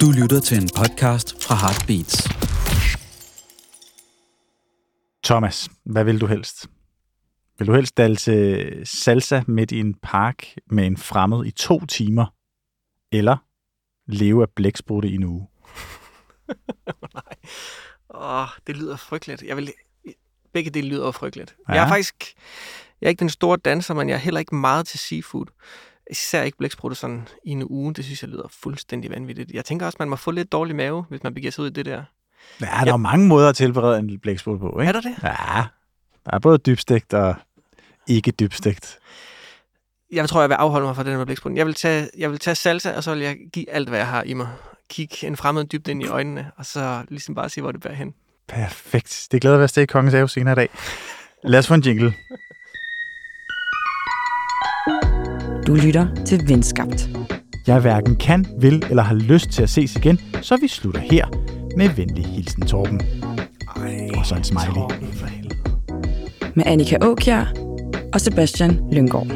Du lytter til en podcast fra Heartbeats. Thomas, hvad vil du helst? Vil du helst danse salsa midt i en park med en fremmed i to timer, eller leve af blæksprutte i en uge? Nej. Åh, det lyder frygteligt. Jeg vil... Begge dele lyder frygteligt. Ja. Jeg er faktisk... Jeg er ikke den store danser, men jeg er heller ikke meget til seafood. Især ikke blæksprutte sådan i en uge. Det synes jeg lyder fuldstændig vanvittigt. Jeg tænker også, man må få lidt dårlig mave, hvis man begiver sig ud i det der. Ja, der er jo mange måder at tilberede en blæksprutte på, ikke? Er der det? Ja, der er både dybstegt og ikke dybstegt. Jeg tror, jeg vil afholde mig fra den med blæksprutten. Jeg vil tage, jeg vil tage salsa, og så vil jeg give alt, hvad jeg har i mig. Kig en fremmed dybt ind i øjnene, og så ligesom bare se, hvor det bærer hen. Perfekt. Det glæder jeg til i Kongens Have senere i dag. Lad os få en jingle. Du lytter til Venskabt. Jeg hverken kan, vil eller har lyst til at ses igen, så vi slutter her med venlig hilsen Torben. Ej, Og så en smiley. Torben, for helvede. Med Annika Åkjær og Sebastian Lyngård.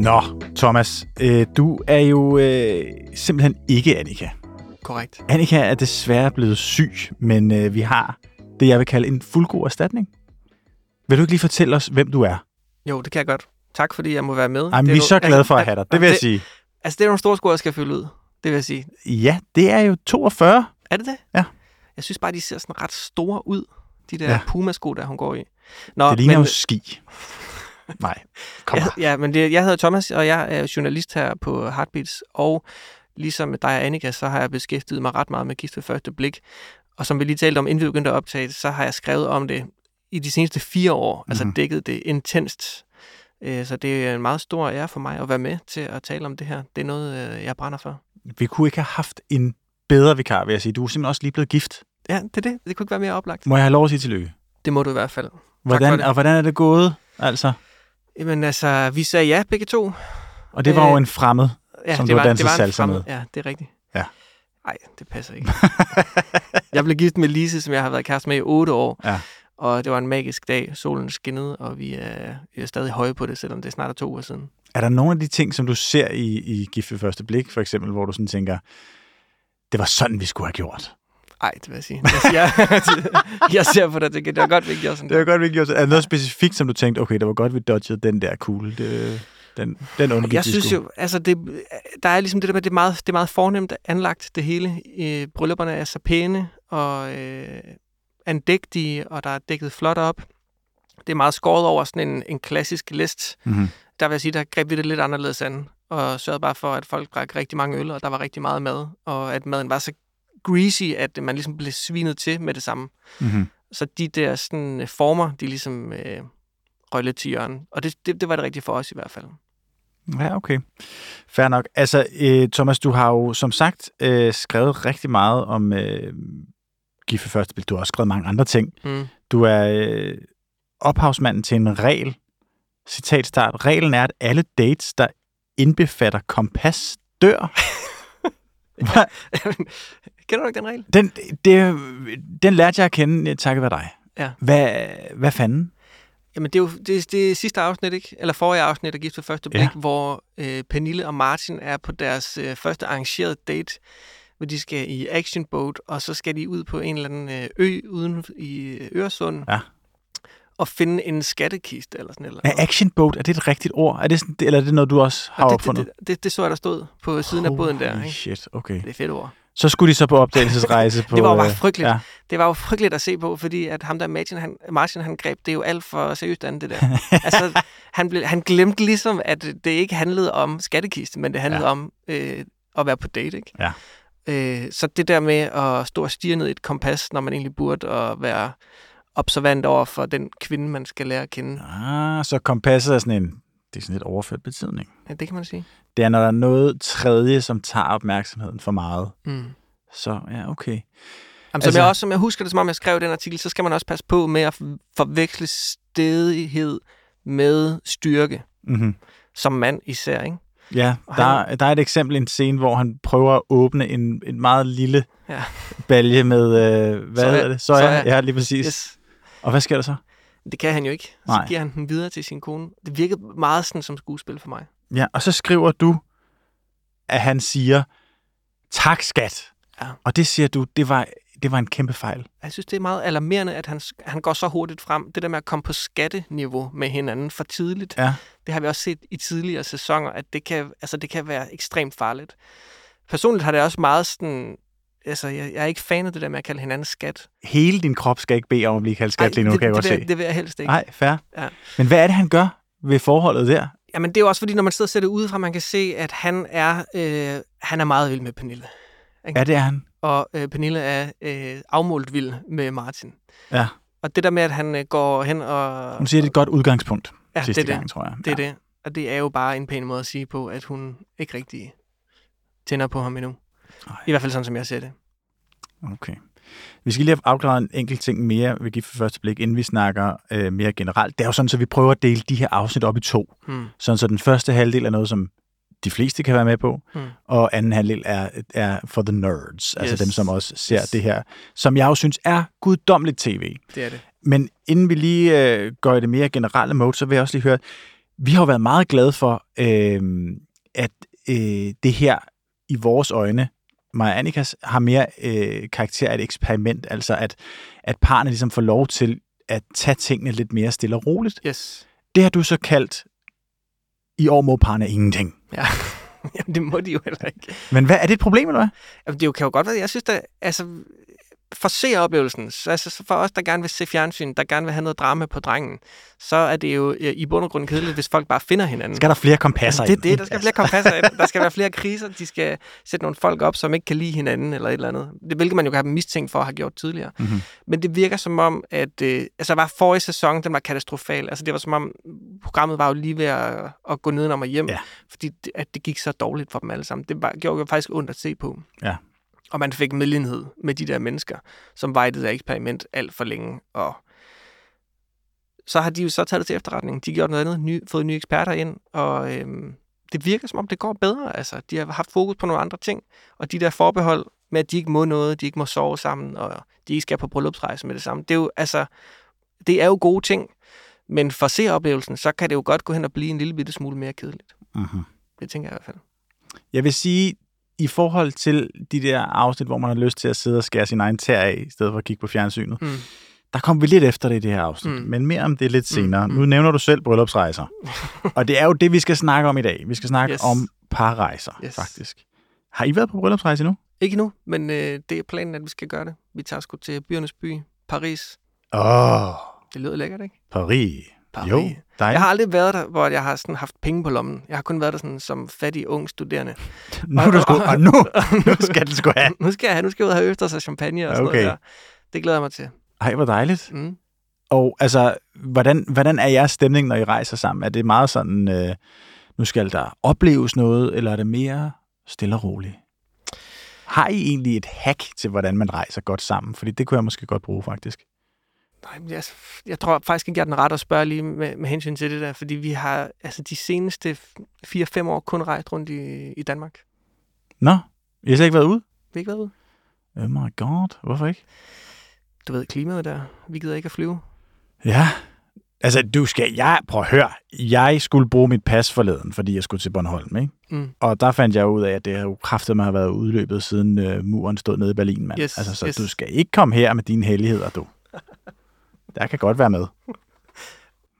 Nå, Thomas, øh, du er jo øh, simpelthen ikke Annika. Korrekt. Annika er desværre blevet syg, men øh, vi har det, jeg vil kalde en fuldgod erstatning. Vil du ikke lige fortælle os, hvem du er? Jo, det kan jeg godt. Tak, fordi jeg må være med. Det vi er så glade for at have dig, det vil jeg sige. Altså, det er nogle store sko, jeg skal fylde ud. Det vil jeg sige. Ja, det er jo 42. Er det det? Ja. Jeg synes bare, de ser sådan ret store ud, de der Ja. Puma-sko, der hun går i. Nå, Det ligner men, jo ski. Nej, kom jeg, ja, men det, jeg hedder Thomas, og jeg er journalist her på Heartbeats, og ligesom med dig og Annika, så har jeg beskæftiget mig ret meget med gift ved første blik. Og som vi lige talte om, inden vi begyndte at optage, så har jeg skrevet om det i de seneste fire år, mm-hmm. altså Mhm. dækket det intenst. Øh, Så det er en meget stor ære for mig at være med til at tale om det her. Det er noget, øh, jeg brænder for. Vi kunne ikke have haft en bedre vikar, vil jeg sige. Du er simpelthen også lige blevet gift. Ja, det er det. Det kunne ikke være mere oplagt. Må jeg have lov at sige tillykke? Det må du i hvert fald. Hvordan, og hvordan er det gået, altså? Jamen altså, vi sagde ja begge to. Og det var jo Øh, en fremmed. Ja, Som det du var, danset det var salsa fremmed- med. Ja, det er rigtigt. Ja. Nej, det passer ikke. jeg blev gift med Lise, som jeg har været kæreste med i otte år. Ja. Og det var en magisk dag. Solen skinnede, og vi er, vi er stadig høje på det, selvom det snart er to uger siden. Er der nogle af de ting, som du ser i, i Gift ved første blik, for eksempel, hvor du sådan tænker, det var sådan, vi skulle have gjort? Nej, det vil jeg sige. Jeg, siger, jeg ser på det og tænker, det var godt, vi ikke gjorde sådan Det var godt, vi gjorde det. Er der noget specifikt, som du tænkte, okay, det var godt, vi dodgede den der kugle. Det, den, den undgik Jeg synes jo, altså det, der er ligesom det der med, det er meget, det er meget fornemt anlagt det hele. Øh, bryllupperne er så pæne og øh, andægtige, og der er dækket flot op. Det er meget skåret over sådan en, en klassisk list. Mm-hmm. Der vil jeg sige, der greb vi det lidt anderledes an, og sørgede bare for, at folk drak rigtig mange øl, og der var rigtig meget mad, og at maden var så greasy, at man ligesom blev svinet til med det samme. Mm-hmm. Så de der sådan, øh, former, de ligesom øh, røg lidt til hjørnet. Og det, det, det var det rigtige for os i hvert fald. Ja, okay. Fair nok. Altså, øh, Thomas, du har jo som sagt øh, skrevet rigtig meget om øh, Gift ved første blik. Du har også skrevet mange andre ting. Mm. Du er øh, ophavsmanden til en regel. Citat start. Reglen er, at alle dates, der indbefatter kompas, dør. Hva? Kender du ikke den regel? Den, det, den lærte jeg at kende øh, takket være dig. Ja. Hvad, hvad fanden? Jamen, det er jo det, det er sidste afsnit, ikke? Eller forrige afsnit af Gift ved første blik, Ja. ja. hvor øh, Pernille og Martin er på deres øh, første arrangerede date, hvor de skal i Action Boat, og så skal de ud på en eller anden øh, ø uden i øh, Øresund. Ja. Og finde en skattekiste eller sådan noget. Er action boat, er det et rigtigt ord? Er det sådan, eller er det noget, du også har Og det, opfundet? det, det, det, det, så jeg, der stod på siden af båden der. Holy Ikke? shit, okay. Det er fedt ord. Så skulle de så på opdagelsesrejse på... Det var jo bare øh, frygteligt. Ja. Det var jo frygteligt at se på, fordi at ham der Martin, han, Martin, han greb det jo alt for seriøst andet, det der. altså, han, blev, han glemte ligesom, at det ikke handlede om skattekiste, men det handlede ja. om øh, at være på date, ikke? Ja. Øh, så det der med at stå og stige ned i et kompas, når man egentlig burde at være observant over for den kvinde, man skal lære at kende. Ah, så kompasset er sådan en... Det er sådan lidt overført betydning. Ja, det kan man sige. Det er, når der er noget tredje, som tager opmærksomheden for meget. Mm. Så ja, okay. Jamen, Altså- som, jeg også, som jeg husker det, som om jeg skrev den artikel, så skal man også passe på med at forveksle stedighed med styrke, Mm-hmm. som mand især, ikke? Ja, der, der er et eksempel i en scene, hvor han prøver at åbne en, en meget lille Ja. balje med, øh, hvad Soja. hedder det? Soja. Soja. Ja, lige præcis. Yes. Og hvad sker der så? Det kan han jo ikke. Så Nej. giver han den videre til sin kone. Det virkede meget sådan som skuespil for mig. Ja, og så skriver du at han siger, tak skat. Ja. Og det siger du, det var, det var en kæmpe fejl. Jeg synes, det er meget alarmerende, at han, han går så hurtigt frem. Det der med at komme på skatteniveau med hinanden for tidligt, Ja. det har vi også set i tidligere sæsoner, at det kan, altså, det kan være ekstremt farligt. Personligt har det også meget sådan... Altså, jeg, jeg er ikke fan af det der med at kalde hinanden skat. Hele din krop skal ikke bede om at blive kaldt skat lige nu, det, kan jeg godt se. det vil jeg helst ikke. Nej, fair. Ja. Men hvad er det, han gør ved forholdet der? Jamen, det er jo også fordi, når man sidder og ser det udefra, man kan se, at han er, øh, han er meget vild med Pernille. Ja, det er han. Og øh, Pernille er øh, afmålt vild med Martin. Ja. Og det der med, at han øh, går hen og... Hun siger, det er et godt udgangspunkt ja, sidste det gang, det. tror jeg. Det er det. Og det er jo bare en pæn måde at sige på, at hun ikke rigtig tænder på ham endnu. Nej. I hvert fald sådan, som jeg ser det. Okay. Vi skal lige have afklaret en enkelt ting mere ved Gift for første blik, inden vi snakker øh, mere generelt. Det er jo sådan, så vi prøver at dele de her afsnit op i to. Hmm. Sådan så den første halvdel er noget, som de fleste kan være med på, Mm. og anden halvdel er, er for the nerds, altså Yes. dem, som også ser Yes. det her, som jeg jo synes er guddommeligt tv. Det er det. Men inden vi lige øh, går i det mere generelle mode, så vil jeg også lige høre, vi har jo været meget glade for, øh, at øh, det her i vores øjne, og Annikas, har mere øh, karakter af et eksperiment, altså at, at parerne ligesom får lov til at tage tingene lidt mere stille og roligt. Yes. Det har du så kaldt, i år må parerne ingenting. Ja. Jamen, det må de jo heller ikke. Men hvad, er det et problem, eller hvad? Jamen, det jo- kan jo godt være, jeg synes, at altså, for seeroplevelsen, så, altså, så for os, der gerne vil se fjernsyn, der gerne vil have noget drama på drengen, så er det jo øh, i bund og grund kedeligt, hvis folk bare finder hinanden. Skal der flere kompasser det er ind? det, der skal flere kompasser ind. Der skal være flere kriser. De skal sætte nogle folk op, som ikke kan lide hinanden eller et eller andet. Det, hvilket man jo kan have dem mistænkt for at have gjort tidligere. Mhm. Men det virker som om, at øh, altså, var forrige sæson, den var katastrofal. Altså, det var som om, programmet var jo lige ved at, at gå nedenom og hjem, Ja. fordi det, at det gik så dårligt for dem alle sammen. Det var, gjorde jo faktisk ondt at se på. Ja. Og man fik medlidenhed med de der mennesker, som var i det der eksperiment alt for længe. Og så har de jo så taget det til efterretning. De har gjort noget andet, ny, fået nye eksperter ind, og øhm, det virker som om, det går bedre. Altså, de har haft fokus på nogle andre ting, og de der forbehold med, at de ikke må noget, de ikke må sove sammen, og de ikke skal på bryllupsrejse med det samme. Det er jo, altså, det er jo gode ting, men for seeroplevelsen, så kan det jo godt gå hen og blive en lille bitte smule mere kedeligt. Mhm. Det tænker jeg i hvert fald. Jeg vil sige, i forhold til de der afsnit, hvor man har lyst til at sidde og skære sin egen tær af, i stedet for at kigge på fjernsynet, Mm. der kom vi lidt efter det i det her afsnit, mm. Mm. men mere om det lidt senere. Mm. Nu nævner du selv bryllupsrejser, og det er jo det, vi skal snakke om i dag. Vi skal snakke yes. Om parrejser. Yes. faktisk. Har I været på bryllupsrejse nu? Ikke nu, men øh, det er planen, at vi skal gøre det. Vi tager sgu til byernes by, Paris. Åh, oh, Det lyder lækkert, ikke? Paris. Paris. Jo, dejligt. Jeg har aldrig været der, hvor jeg har sådan haft penge på lommen. Jeg har kun været der sådan, som fattig ung studerende. Nu, er du sgu, og nu, nu skal du sgu have. nu skal jeg, nu skal jeg ud og have øfters og champagne og sådan Okay. noget der. Det glæder jeg mig til. Ej, hvor dejligt. Mm. Og altså, hvordan, hvordan er jeres stemning, når I rejser sammen? Er det meget sådan, øh, nu skal der opleves noget, eller er det mere stille og roligt? Har I egentlig et hack til, hvordan man rejser godt sammen? Fordi det kunne jeg måske godt bruge, faktisk. Nej, jeg, jeg tror faktisk ikke, jeg er den rette at spørge lige med, med hensyn til det der, fordi vi har altså de seneste 4-5 år kun rejst rundt i, i Danmark. Nå, I har slet ikke været ude? Vi har ikke været ude. Oh my god, hvorfor ikke? Du ved, klimaet der. Vi gider ikke at flyve. Ja, altså du skal, jeg, prøv at høre, jeg skulle bruge mit pas forleden, fordi jeg skulle til Bornholm, ikke? Mm. Og der fandt jeg ud af, at det har jo med har været udløbet, siden øh, muren stod nede i Berlin, mand. Yes, altså, så yes. du skal ikke komme her med dine helligheder, du. Der kan godt være med.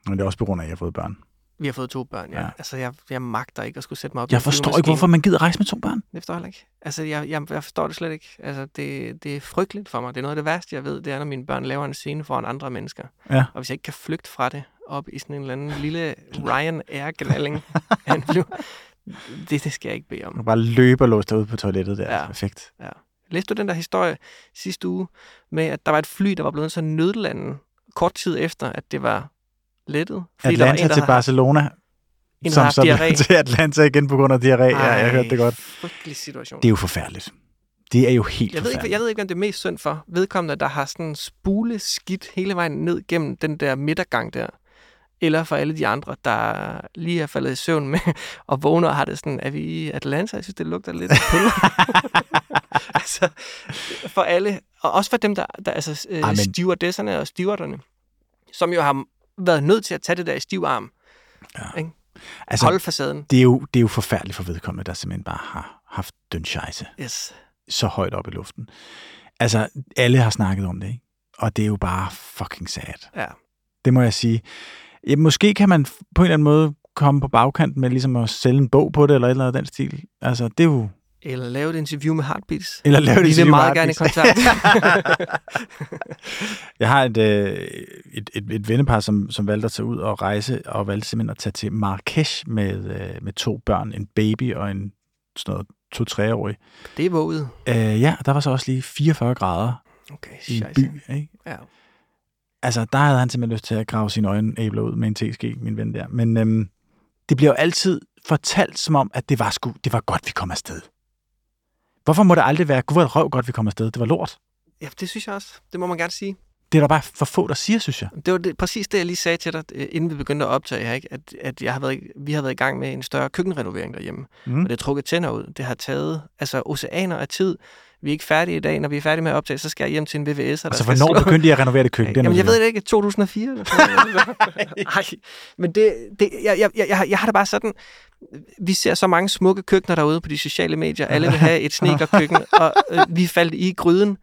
Men det er også på grund af, at jeg har fået børn. Vi har fået to børn, ja. Ja. ja. Altså, jeg, jeg magter ikke at skulle sætte mig op. Jeg forstår ikke, hvorfor man gider rejse med to børn. Det forstår jeg ikke. Altså, jeg, jeg, jeg forstår det slet ikke. Altså, det, det er frygteligt for mig. Det er noget af det værste, jeg ved, det er, når mine børn laver en scene foran andre mennesker. Ja. Og hvis jeg ikke kan flygte fra det op i sådan en eller anden lille Ryan en flyv, det, det skal jeg ikke bede Du om. kan bare løbe og låse dig ud på toilettet der. Ja. Perfekt. Læste du den der historie sidste uge med, at der var et fly, der var blevet så nødlandet kort tid efter, at det var lettet? Fordi der var Atlanta en, der til Barcelona, en, der som så diarré. til Atlanta igen på grund af diarré. Ja, jeg Ej, hørte det godt. Frygtelig situation. Det er jo forfærdeligt. Det er jo helt Jeg ved, ikke, jeg ved ikke, om det er mest synd for vedkommende, der har sådan spule skidt hele vejen ned gennem den der midtergang der. Eller for alle de andre, der lige er faldet i søvn med og vågner og har det sådan, er vi i Atlanta? Jeg synes, det lugter lidt af. altså, for alle. Og også for dem, der, der altså øh, stewardesserne og stewarderne, som jo har været nødt til at tage det der i stiv arm. Ja. Ikke? Altså, Hold facaden. det er, jo, det er jo forfærdeligt for vedkommende, der simpelthen bare har haft den scheisse Yes. så højt op i luften. Altså, alle har snakket om det, ikke? Og det er jo bare fucking sad. Ja. Det må jeg sige. Ja, måske kan man på en eller anden måde komme på bagkant med ligesom at sælge en bog på det, eller et eller andet den stil. Altså, det er jo... Eller lave et interview med Heartbeats. Eller lave Vi vil interview med meget gerne i Heartbeats. kontakt. Jeg har et, øh, et, et, et vennepar, som, som valgte at tage ud og rejse, og valgte simpelthen at tage til Marrakesh med, øh, med to børn, en baby og en sådan noget to-treårig. det er våget. Øh, ja, der var så også lige 44 grader Okay, i en by. Ikke? Ja. Altså, der havde han simpelthen lyst til at grave sine øjne æbler ud med en teske, min ven der. Men øhm, det bliver jo altid fortalt som om, at det var, sgu, det var godt, vi kom afsted. Hvorfor må det aldrig være, gud, røv godt, vi kom afsted? Det var lort. ja, det synes jeg også. Det må man gerne sige. Det er der bare for få, der siger, synes jeg. Det var det, præcis det, jeg lige sagde til dig, øh, inden vi begyndte at optage her, ikke? At, at jeg har været, vi har været i gang med en større køkkenrenovering derhjemme. Mm. Og det er trukket tænder ud. Det har taget altså, oceaner af tid. Vi er ikke færdige i dag. Når vi er færdige med at optage, så skal jeg hjem til en VVS. Altså, hvornår begyndte I at renovere det køkken? Det Jamen, jeg ved det ikke. 2004? Eller sådan noget. Nej, men det, det jeg, jeg, jeg, jeg, jeg har det bare sådan... Vi ser så mange smukke køkkener derude på de sociale medier. Alle vil have et snekerkøkken, og øh, vi faldt i gryden.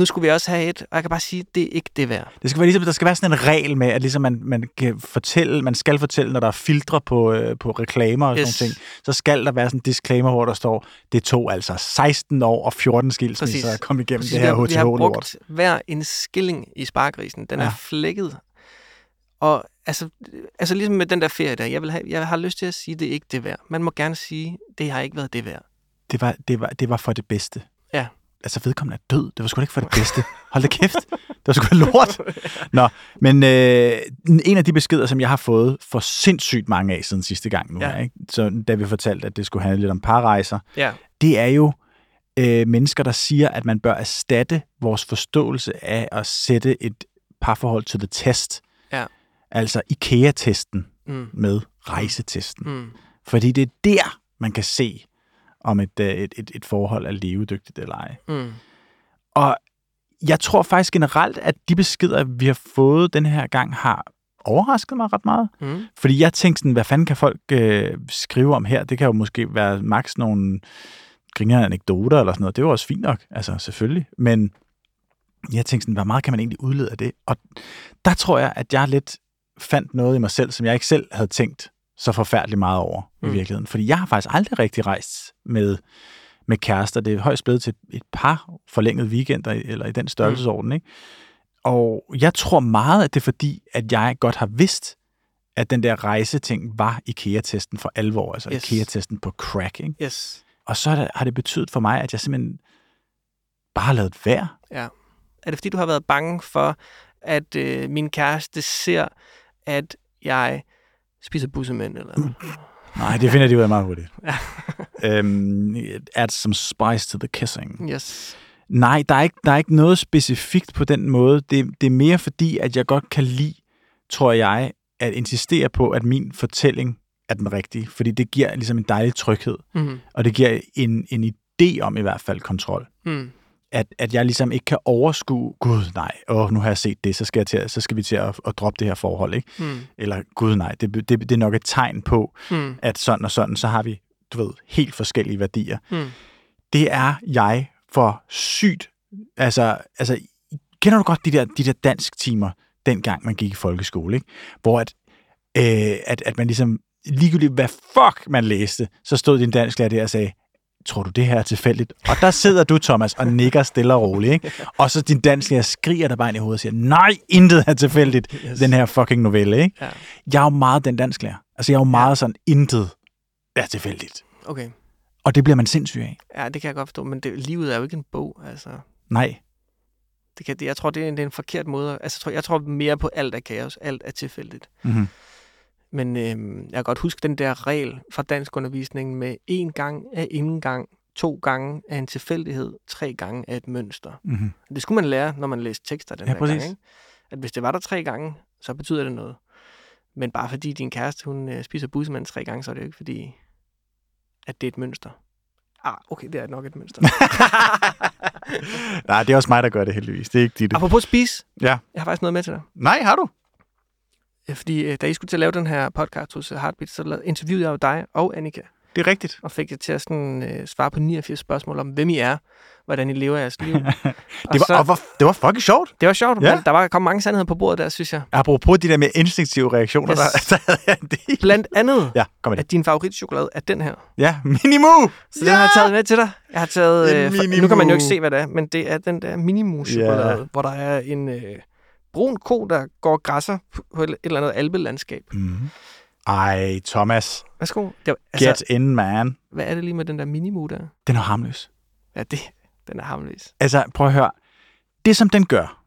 Nu skulle vi også have et, og jeg kan bare sige, det er ikke det værd. Det skal være ligesom, der skal være sådan en regel med, at ligesom man, man kan fortælle, man skal fortælle, når der er filtre på, øh, på reklamer og Yes. sådan ting, så skal der være sådan en disclaimer, hvor der står, det tog altså 16 år og 14 skilsmisser at komme igennem Præcis, det her vi har- Vi har brugt hver en skilling i sparkrisen. Den. Ja. er flækket. Og altså, altså ligesom med den der ferie der, jeg, vil have, jeg har lyst til at sige, det er ikke det værd. Man må gerne sige, det har ikke været det værd. Det var, det, var, det var for det bedste. Altså, vedkommende er død. Det var sgu da ikke for det bedste. Hold da kæft. Det var sgu da lort. Nå, men øh, en af de beskeder, som jeg har fået for sindssygt mange af siden sidste gang nu, Ja. ja. ikke? Så, da vi fortalte, at det skulle handle lidt om parrejser, Ja. det er jo øh, mennesker, der siger, at man bør erstatte vores forståelse af at sætte et parforhold til the test. Ja. Altså IKEA-testen Mm. med rejsetesten. Mm. Fordi det er der, man kan se, om et, øh, et, et, et forhold er levedygtigt eller ej. Mm. Og jeg tror faktisk generelt, at de beskeder, vi har fået den her gang, har overrasket mig ret meget. Mm. Fordi jeg tænkte sådan, hvad fanden kan folk øh, skrive om her? Det kan jo måske være maks nogle grinerende anekdoter eller sådan noget. Det jo også fint nok, altså selvfølgelig. Men jeg tænkte sådan, hvor meget kan man egentlig udlede af det? Og der tror jeg, at jeg lidt fandt noget i mig selv, som jeg ikke selv havde tænkt så forfærdeligt meget over mm. I virkeligheden. Fordi jeg har faktisk aldrig rigtig rejst med, med kærester. Det er højst blevet til et par forlængede weekender, eller i den størrelsesorden. Mm. Ikke? Og jeg tror meget, at det er fordi, at jeg godt har vidst, at den der rejseting var IKEA-testen for alvor, altså yes. IKEA-testen på crack. Ikke? Yes. Og så har det, har det betydet for mig, at jeg simpelthen bare har lavet være. Ja. Er det fordi, du har været bange for, at øh, min kæreste ser, at jeg spiser bussemænd? Eller? Mm. Nej, det finder de ud af meget hurtigt. Ja. øhm, add some spice to the kissing. Yes. Nej, der er, ikke, der er ikke noget specifikt på den måde. Det, det er mere fordi, at jeg godt kan lide, tror jeg, at insistere på, at min fortælling er den rigtige. Fordi det giver ligesom en dejlig tryghed. Mm. Og det giver en, en idé om i hvert fald kontrol. Mm. At, at jeg ligesom ikke kan overskue, gud nej, åh, nu har jeg set det, så skal, jeg til, så skal vi til at, at droppe det her forhold. Ikke? Mm. Eller gud nej, det, det, det er nok et tegn på, Mm. at sådan og sådan, så har vi, du ved, helt forskellige værdier. Mm. Det er jeg for sygt. Altså, altså kender du godt de der, de der dansk timer, dengang man gik i folkeskole, ikke? Hvor at, øh, at, at man ligesom, ligegyldigt hvad fuck man læste, så stod din dansklærer der og sagde, tror du det her er tilfældigt? Og der sidder du, Thomas, og nikker stille og roligt, ikke? Og så din dansklærer skriger der bare ind i hovedet og siger, nej, intet er tilfældigt, Yes. den her fucking novelle, ikke? Ja. Jeg er jo meget den dansklærer. Altså, jeg er jo meget sådan, intet er tilfældigt. Okay. Og det bliver man sindssyg af. Ja, det kan jeg godt forstå, men det, livet er jo ikke en bog, altså. Nej. Det kan, det, jeg tror, det er, en, det er en forkert måde. Altså, jeg tror, jeg tror mere på alt er kaos, alt er tilfældigt. Mm-hmm. Men øhm, jeg kan godt huske den der regel fra dansk undervisning med en gang er ingen gang, to gange er en tilfældighed, tre gange er et mønster. Mm-hmm. Det skulle man lære, når man læste tekster den Ja, der præcis. gang. Ikke? At hvis det var der tre gange, så betyder det noget. Men bare fordi din kæreste, hun øh, spiser bussemand tre gange, så er det jo ikke fordi, at det er et mønster. Ah, okay, det er nok et mønster. Nej, det er også mig, der gør det heldigvis. Det er ikke dit. Apropos spise, Ja. jeg har faktisk noget med til dig. Nej, har du? Øh, fordi øh, da I skulle til at lave den her podcast hos øh, Heartbeat, så interviewede jeg jo dig og Annika, Det er rigtigt. og fik jer til at sådan, øh, svare på 89 spørgsmål om, hvem I er, hvordan I lever jeres liv. Det var, så- og hvor, det var fucking sjovt. det var sjovt, Ja. men der var kom mange sandheder på bordet der, synes jeg. Apropos de der med instinktive reaktioner, Yes. der, der havde jeg en. Blandt andet, Ja, kom med at din favoritchokolade er den her. Ja, Minimu! Så den har jeg taget med til dig. Jeg har taget, øh, for, nu kan man jo ikke se, hvad det er, men det er den der minimus-chokolade, Ja. hvor der er en øh, brun ko, der går og græsser på- et, eller andet alpelandskab. Mm. Ej, Thomas. Værsgo. Det, var- Get altså, in, man. hvad er det lige med den der minimu der? Den er harmløs. Ja, det, den er harmløs. Altså, prøv at høre. Det, som den gør,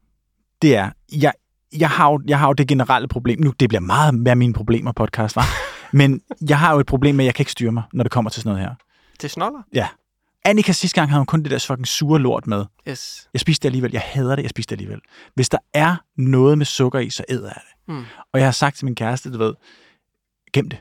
det er, jeg, jeg, har jo, jeg har jo det generelle problem. Nu, det bliver meget mere mine problemer podcast, var. Men jeg har jo et problem med, at jeg kan ikke styre mig, når det kommer til sådan noget her. Til snoller? Ja. Annika sidste gang havde hun kun det der fucking sure lort med. Yes. Jeg spiste det alligevel. Jeg hader det, jeg spiste det alligevel. Hvis der er noget med sukker i, så æder jeg det. Mm. Og jeg har sagt til min kæreste, du ved, gem det.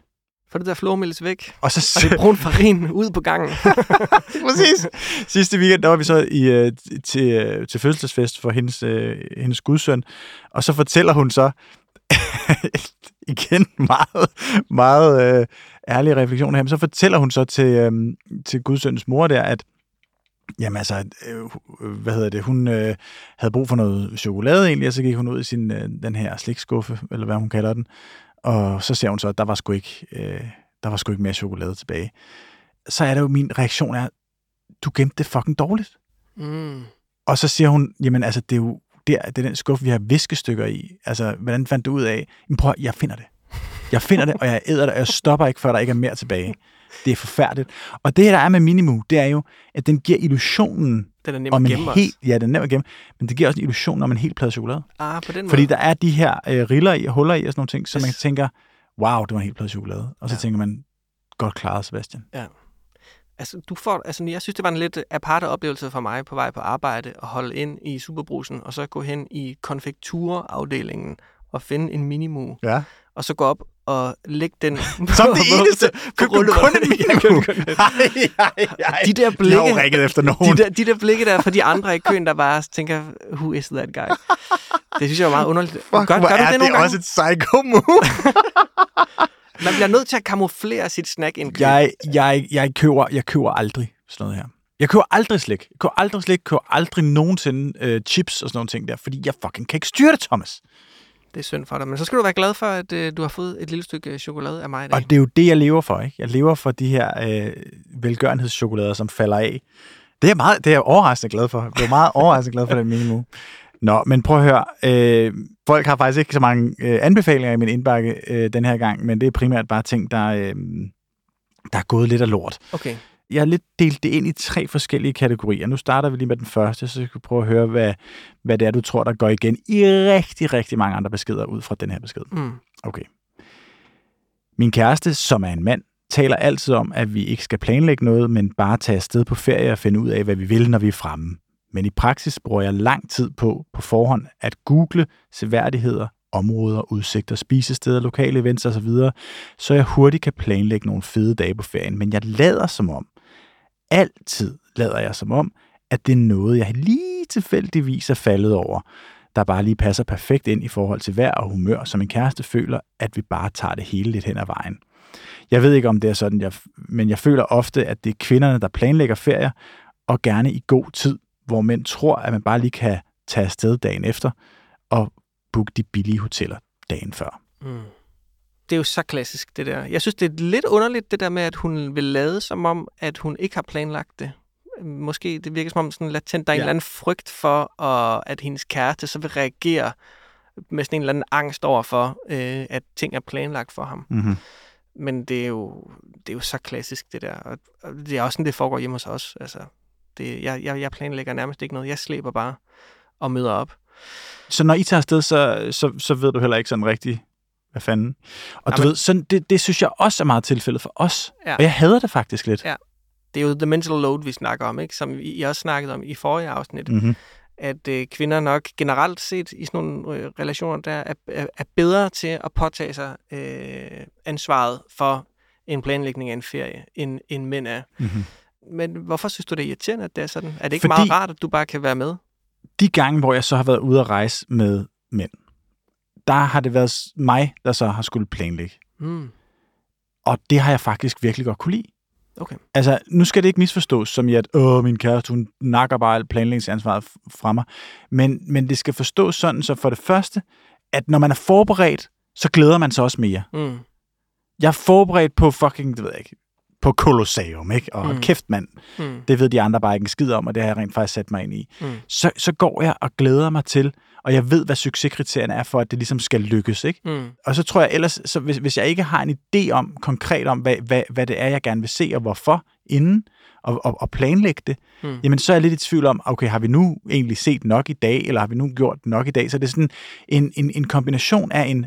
Få det der flormelis væk. Og så det brun farin ud på gangen. Præcis. Sidste weekend, der var vi så i, øh, til, øh, til fødselsdagsfest for hendes, øh, hendes gudsøn, og så fortæller hun så, igen meget, meget øh, ærlig refleksion her, men så fortæller hun så til, øh, til gudsøndens mor der, at Jamen altså, øh, hvad hedder det, hun øh, havde brug for noget chokolade egentlig, og så gik hun ud i sin, øh, den her slikskuffe, eller hvad hun kalder den, og så ser hun så, at der var sgu ikke, øh, der var sgu ikke mere chokolade tilbage. Så er det jo, min reaktion er, du gemte det fucking dårligt. Mm. Og så siger hun, jamen altså, det er jo der, det er den skuffe, vi har viskestykker i. Altså, hvordan fandt du ud af? Men prøv, jeg finder det. Jeg finder det, og jeg æder det, og jeg stopper ikke, før der ikke er mere tilbage. Det er forfærdeligt. Og det, der er med Minimu, det er jo, at den giver illusionen Den er nem om at en gemme helt... Ja, den er nem at gemme, men det giver også en illusion om en helt plade chokolade. Ah, på den måde. Fordi der er de her øh, riller i og huller i og sådan nogle ting, så Yes. man tænker, wow, det var en helt plade chokolade. Og så Ja. tænker man, godt klaret, Sebastian. Altså, du får, altså, jeg synes, det var en lidt aparte oplevelse for mig på vej på arbejde at holde ind i Superbrusen, og så gå hen i konfekturafdelingen og finde en minimu, Ja. Og så gå op og lægge den Som det eneste. Køb du kun en Minimu? Ej, ej, ej. De der De blikke, rækket efter nogen. de der, de der blikke der fra de andre i køen, der bare tænker, who is that guy? Det synes jeg var meget underligt. Fuck, gør, hvor gør du er det det nogle gange? også et psycho move. Man bliver nødt til at kamuflere sit snack-indkøb. jeg, jeg, jeg, køber, jeg køber aldrig sådan noget her. Jeg køber aldrig slik. Jeg køber aldrig slik. Jeg køber aldrig nogensinde øh, chips og sådan nogle ting der, fordi jeg fucking kan ikke styre det, Thomas. Det er synd for dig. Men så skal du være glad for, at øh, du har fået et lille stykke chokolade af mig i dag. Og det er jo det, jeg lever for, ikke? Jeg lever for de her øh, velgørenhedschokolader, som falder af. Det er, jeg meget, det er jeg overraskende glad for. Jeg blev meget overraskende glad for den minimum. Nå, men prøv at høre. Øh, folk har faktisk ikke så mange øh, anbefalinger i min indbakke øh, den her gang, men det er primært bare ting, der, øh, der er gået lidt af lort. Okay. Jeg har lidt delt det ind i tre forskellige kategorier. Nu starter vi lige med den første, så skal vi prøve at høre, hvad, hvad det er, du tror, der går igen i rigtig, rigtig mange andre beskeder ud fra den her besked. Mm. Okay. Min kæreste, som er en mand, taler altid om, at vi ikke skal planlægge noget, men bare tage afsted på ferie og finde ud af, hvad vi vil, når vi er fremme. Men i praksis bruger jeg lang tid på på forhånd at google seværdigheder, områder, udsigter, spisesteder, lokale events osv., så jeg hurtigt kan planlægge nogle fede dage på ferien. Men jeg lader som om, altid lader jeg som om, at det er noget, jeg lige tilfældigvis er faldet over, der bare lige passer perfekt ind i forhold til vejr og humør, så min kæreste føler, at vi bare tager det hele lidt hen ad vejen. Jeg ved ikke, om det er sådan, jeg, men jeg føler ofte, at det er kvinderne, der planlægger ferier, og gerne i god tid, hvor mænd tror, at man bare lige kan tage afsted dagen efter og booke de billige hoteller dagen før. Mm. Det er jo så klassisk, det der. Jeg synes, det er lidt underligt, det der med, at hun vil lade som om, at hun ikke har planlagt det. Måske det virker som om sådan latent, der er en Ja. eller anden frygt for, og at hendes kæreste så vil reagere med sådan en eller anden angst over for, øh, at ting er planlagt for ham. Mm-hmm. Men det er jo, det er jo så klassisk, det der. Og, og det er også sådan, det foregår hjemme hos os. Altså, det, jeg, jeg, jeg planlægger nærmest ikke noget. Jeg slæber bare og møder op. Så når I tager afsted, så, så, så ved du heller ikke sådan rigtigt, hvad fanden. Og du Jamen- ved, sådan, det, det synes jeg også er meget tilfældet for os. Ja. Og jeg hader det faktisk lidt. Ja. Det er jo the mental load, vi snakker om, ikke? som I også snakket om i forrige afsnit. Mm-hmm. at øh, kvinder nok generelt set i sådan nogle øh, relationer, der er, er, er bedre til at påtage sig øh, ansvaret for en planlægning af en ferie, end, end mænd er. Mm-hmm. Men hvorfor synes du, det er irriterende, at det er sådan? Er det ikke Fordi... meget rart, at du bare kan være med? de gange, hvor jeg så har været ude at rejse med mænd, der har det været mig, der så har skulle planlægge. Mm. Og det har jeg faktisk virkelig godt kunne lide. Okay. Altså, nu skal det ikke misforstås som i, at Åh, min kæreste, hun nakker bare alt planlægningsansvaret fra mig. Men, men det skal forstås sådan, så for det første, at når man er forberedt, så glæder man sig også mere. Mm. Jeg er forberedt på fucking, det ved jeg ikke, på Colosseum, ikke? Og mm. kæft mand, Mm. det ved de andre bare ikke en skid om, og det har jeg rent faktisk sat mig ind i. Mm. Så, så går jeg og glæder mig til, og jeg ved, hvad succeskriterierne er for, at det ligesom skal lykkes, ikke? Mm. Og så tror jeg ellers, så hvis, hvis jeg ikke har en idé om, konkret om, hvad, hvad, hvad det er, jeg gerne vil se, og hvorfor inden, og, og, og planlægge det, Mm. jamen så er jeg lidt i tvivl om, okay, har vi nu egentlig set nok i dag, eller har vi nu gjort nok i dag? Så det er sådan en, en, en kombination af en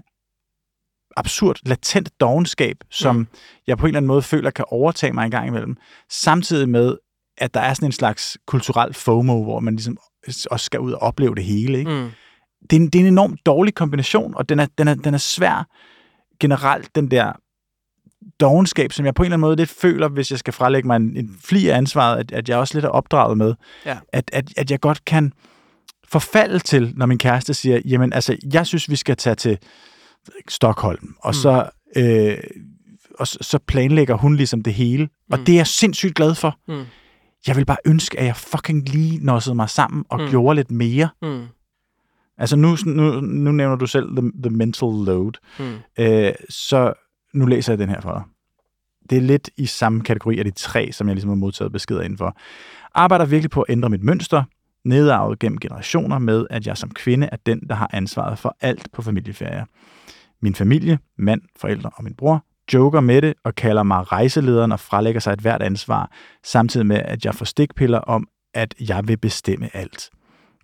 absurd, latent dogenskab, som mm. jeg på en eller anden måde føler kan overtage mig en gang imellem, samtidig med, at der er sådan en slags kulturel FOMO, hvor man ligesom også skal ud og opleve det hele. Ikke? Mm. Det, er en, det er en enormt dårlig kombination, og den er, den er, den er svær generelt, den der dogenskab, som jeg på en eller anden måde lidt føler, hvis jeg skal frelægge mig en, en fli af ansvaret, at, at jeg også lidt er opdraget med, Ja. at, at, at jeg godt kan forfalde til, når min kæreste siger, jamen altså, jeg synes, vi skal tage til Stockholm, og Mm. så... Øh, og så- planlægger hun ligesom det hele, og Mm. det er jeg sindssygt glad for. Mm. Jeg vil bare ønske, at jeg fucking lige nossede mig sammen og mm. gjorde lidt mere. Mm. Altså nu, nu, nu nævner du selv the, the mental load. Mm. Øh, så nu læser jeg den her for dig. Det er lidt i samme kategori af de tre, som jeg ligesom har modtaget beskeder indenfor. Arbejder virkelig på at ændre mit mønster, nedarvet gennem generationer med, at jeg som kvinde er den, der har ansvaret for alt på familieferier. Min familie, mand, forældre og min bror joker med det og kalder mig rejselederen og frelægger sig et hvert ansvar, samtidig med, at jeg får stikpiller om, at jeg vil bestemme alt.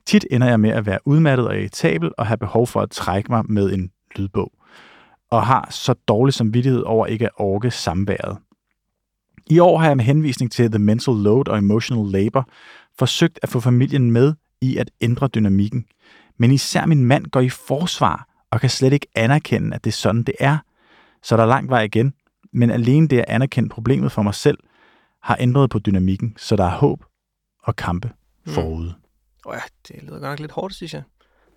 Tit ender jeg med at være udmattet og irritabel og have behov for at trække mig med en lydbog, og har så dårlig samvittighed over ikke at orke samværet. I år har jeg med henvisning til The Mental Load og Emotional Labor forsøgt at få familien med i at ændre dynamikken, men især min mand går i forsvar og kan slet ikke anerkende, at det er sådan, det er. Så der er lang vej igen, men alene det at anerkende problemet for mig selv har ændret på dynamikken, så der er håb og kampe Mm. Oh, ja, det lyder godt nok lidt hårdt, synes jeg.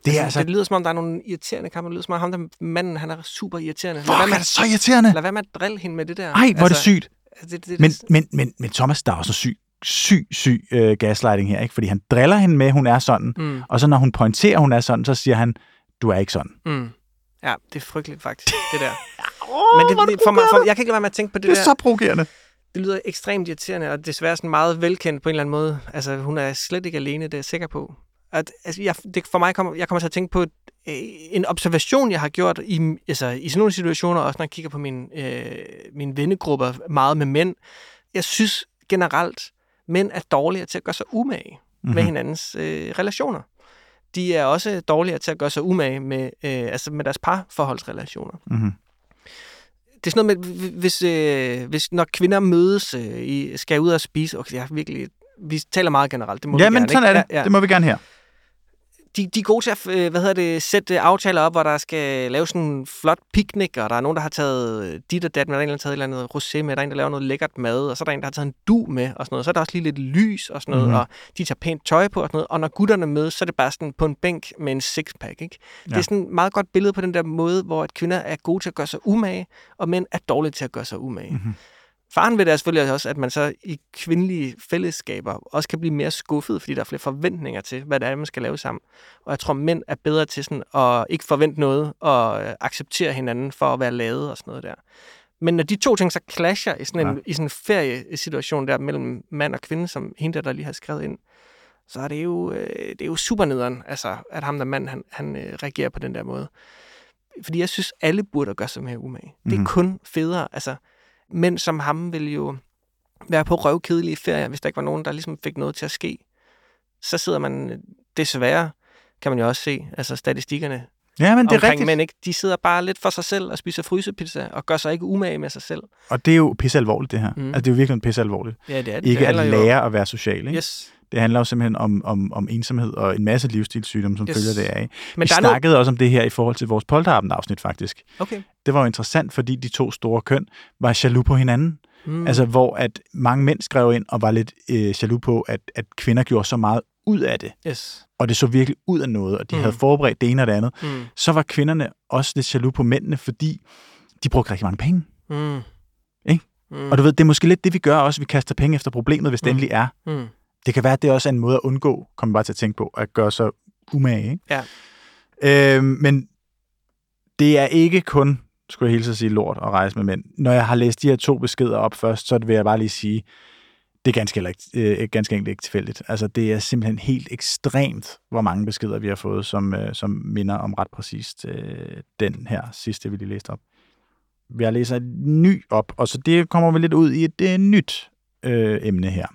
Det er altså, altså... det lyder som om, der er nogle irriterende kampe. Det lyder som om, ham der manden, han er super irriterende. Fuck, være er det så irriterende? lad være med at drille hende med det der. Ej, hvor er det sygt. Altså, det, det, Men, det, men, men, men Thomas, der er også syg, syg, syg øh, gaslighting her, ikke? Fordi han driller hende med, hun er sådan, mm, og så når hun pointerer, hun er sådan, så siger han, du er ikke sådan. mm. Ja, det er frygteligt faktisk, det der. Men det, det, for mig, for, jeg kan ikke lade være med at tænke på det, Det er der. så provokerende. Det lyder ekstremt irriterende, og desværre sådan meget velkendt på en eller anden måde. Altså, hun er slet ikke alene, det er jeg sikker på. At, altså, jeg, det, for mig kommer, jeg kommer til at tænke på øh, en observation, jeg har gjort i, altså, i sådan nogle situationer, også når jeg kigger på mine, øh, mine vennegrupper meget med mænd. Jeg synes generelt, mænd er dårligere til at gøre sig umage mm-hmm. med hinandens øh, relationer. De er også dårligere til at gøre sig umage med, øh, altså med deres parforholdsrelationer Mm-hmm. Det er sådan noget med, hvis, øh, hvis når kvinder mødes, øh, i, skal ud og spise, okay, jeg er virkelig, vi taler meget generelt, det må Ja, vi men gerne, sådan ikke? er det. Ja, ja. Det må vi gerne her. De, de er gode til at øh, hvad hedder det, sætte aftaler op, hvor der skal lave sådan en flot picnic, og der er nogen, der har taget øh, dit og dat med, der er en, der har taget et eller andet rosé med, der er en, der laver noget lækkert mad, og så er der en, der har taget en du med, og sådan noget. Så er der også lige lidt lys og sådan noget, Mhm. mm-hmm. og de tager pænt tøj på og sådan noget. Og når gutterne mødes, så er det bare sådan på en bænk med en sixpack, ikke? Det Ja. er sådan et meget godt billede på den der måde, hvor at kvinder er gode til at gøre sig umage, og mænd er dårlige til at gøre sig umage. Mhm. Faren ved det er selvfølgelig også, at man så i kvindelige fællesskaber også kan blive mere skuffet, fordi der er flere forventninger til, hvad det er, man skal lave sammen. Og jeg tror, mænd er bedre til sådan at ikke forvente noget og øh, acceptere hinanden for at være lavet og sådan noget der. Men når de to ting så clasher i sådan en, Ja. i sådan en feriesituation der mellem mand og kvinde, som hende der, lige har skrevet ind, så er det jo, øh, det er jo super nederen, altså, at ham der mand, han, han øh, reagerer på den der måde. Fordi jeg synes, alle burde gøre sig mere umage. Det er Mhm. kun federe. Altså, mænd som ham vil jo være på røvkedelige ferier, hvis der ikke var nogen, der ligesom fik noget til at ske. Så sidder man øh, desværre, kan man jo også se, altså statistikkerne Ja, men det er rigtigt. mænd, ikke? de sidder bare lidt for sig selv og spiser frysepizza og gør sig ikke umage med sig selv. Og det er jo pisse alvorligt, det her. Mm. Altså, det er jo virkelig pisse alvorligt. Ja, det er det. Ikke det at handler jo- lære at være social, ikke? Yes. Det handler jo simpelthen om, om, om ensomhed og en masse livsstilssygdomme, som Yes. følger det af. Men Vi der snakkede også om det her i forhold til vores polterabend-afsnit, faktisk. Okay. Det var jo interessant, fordi de to store køn var jaloux på hinanden. Mm. Altså, hvor at mange mænd skrev ind og var lidt øh, jaloux på, at, at kvinder gjorde så meget ud af det, Yes. og det så virkelig ud af noget, og de Mm. havde forberedt det ene og det andet, Mm. så var kvinderne også lidt jaloux på mændene, fordi de brugte rigtig mange penge. Mm. Ikke? Mm. Og du ved, det er måske lidt det, vi gør også. Vi kaster penge efter problemet, hvis det Mm. endelig er. Mm. Det kan være, at det også er en måde at undgå, kommer bare til at tænke på, at gøre sig umage. Ikke? Ja. Øhm, men det er ikke kun, skulle jeg hilse at sige, lort at rejse med mænd. Når jeg har læst de her to beskeder op først, så vil jeg bare lige sige, det er ganske, øh, ganske enkelt ikke tilfældigt. Altså, det er simpelthen helt ekstremt, hvor mange beskeder vi har fået, som, øh, som minder om ret præcist øh, den her sidste, vi lige læste op. Jeg læser et ny op, og så det kommer vi lidt ud i et øh, nyt øh, emne her.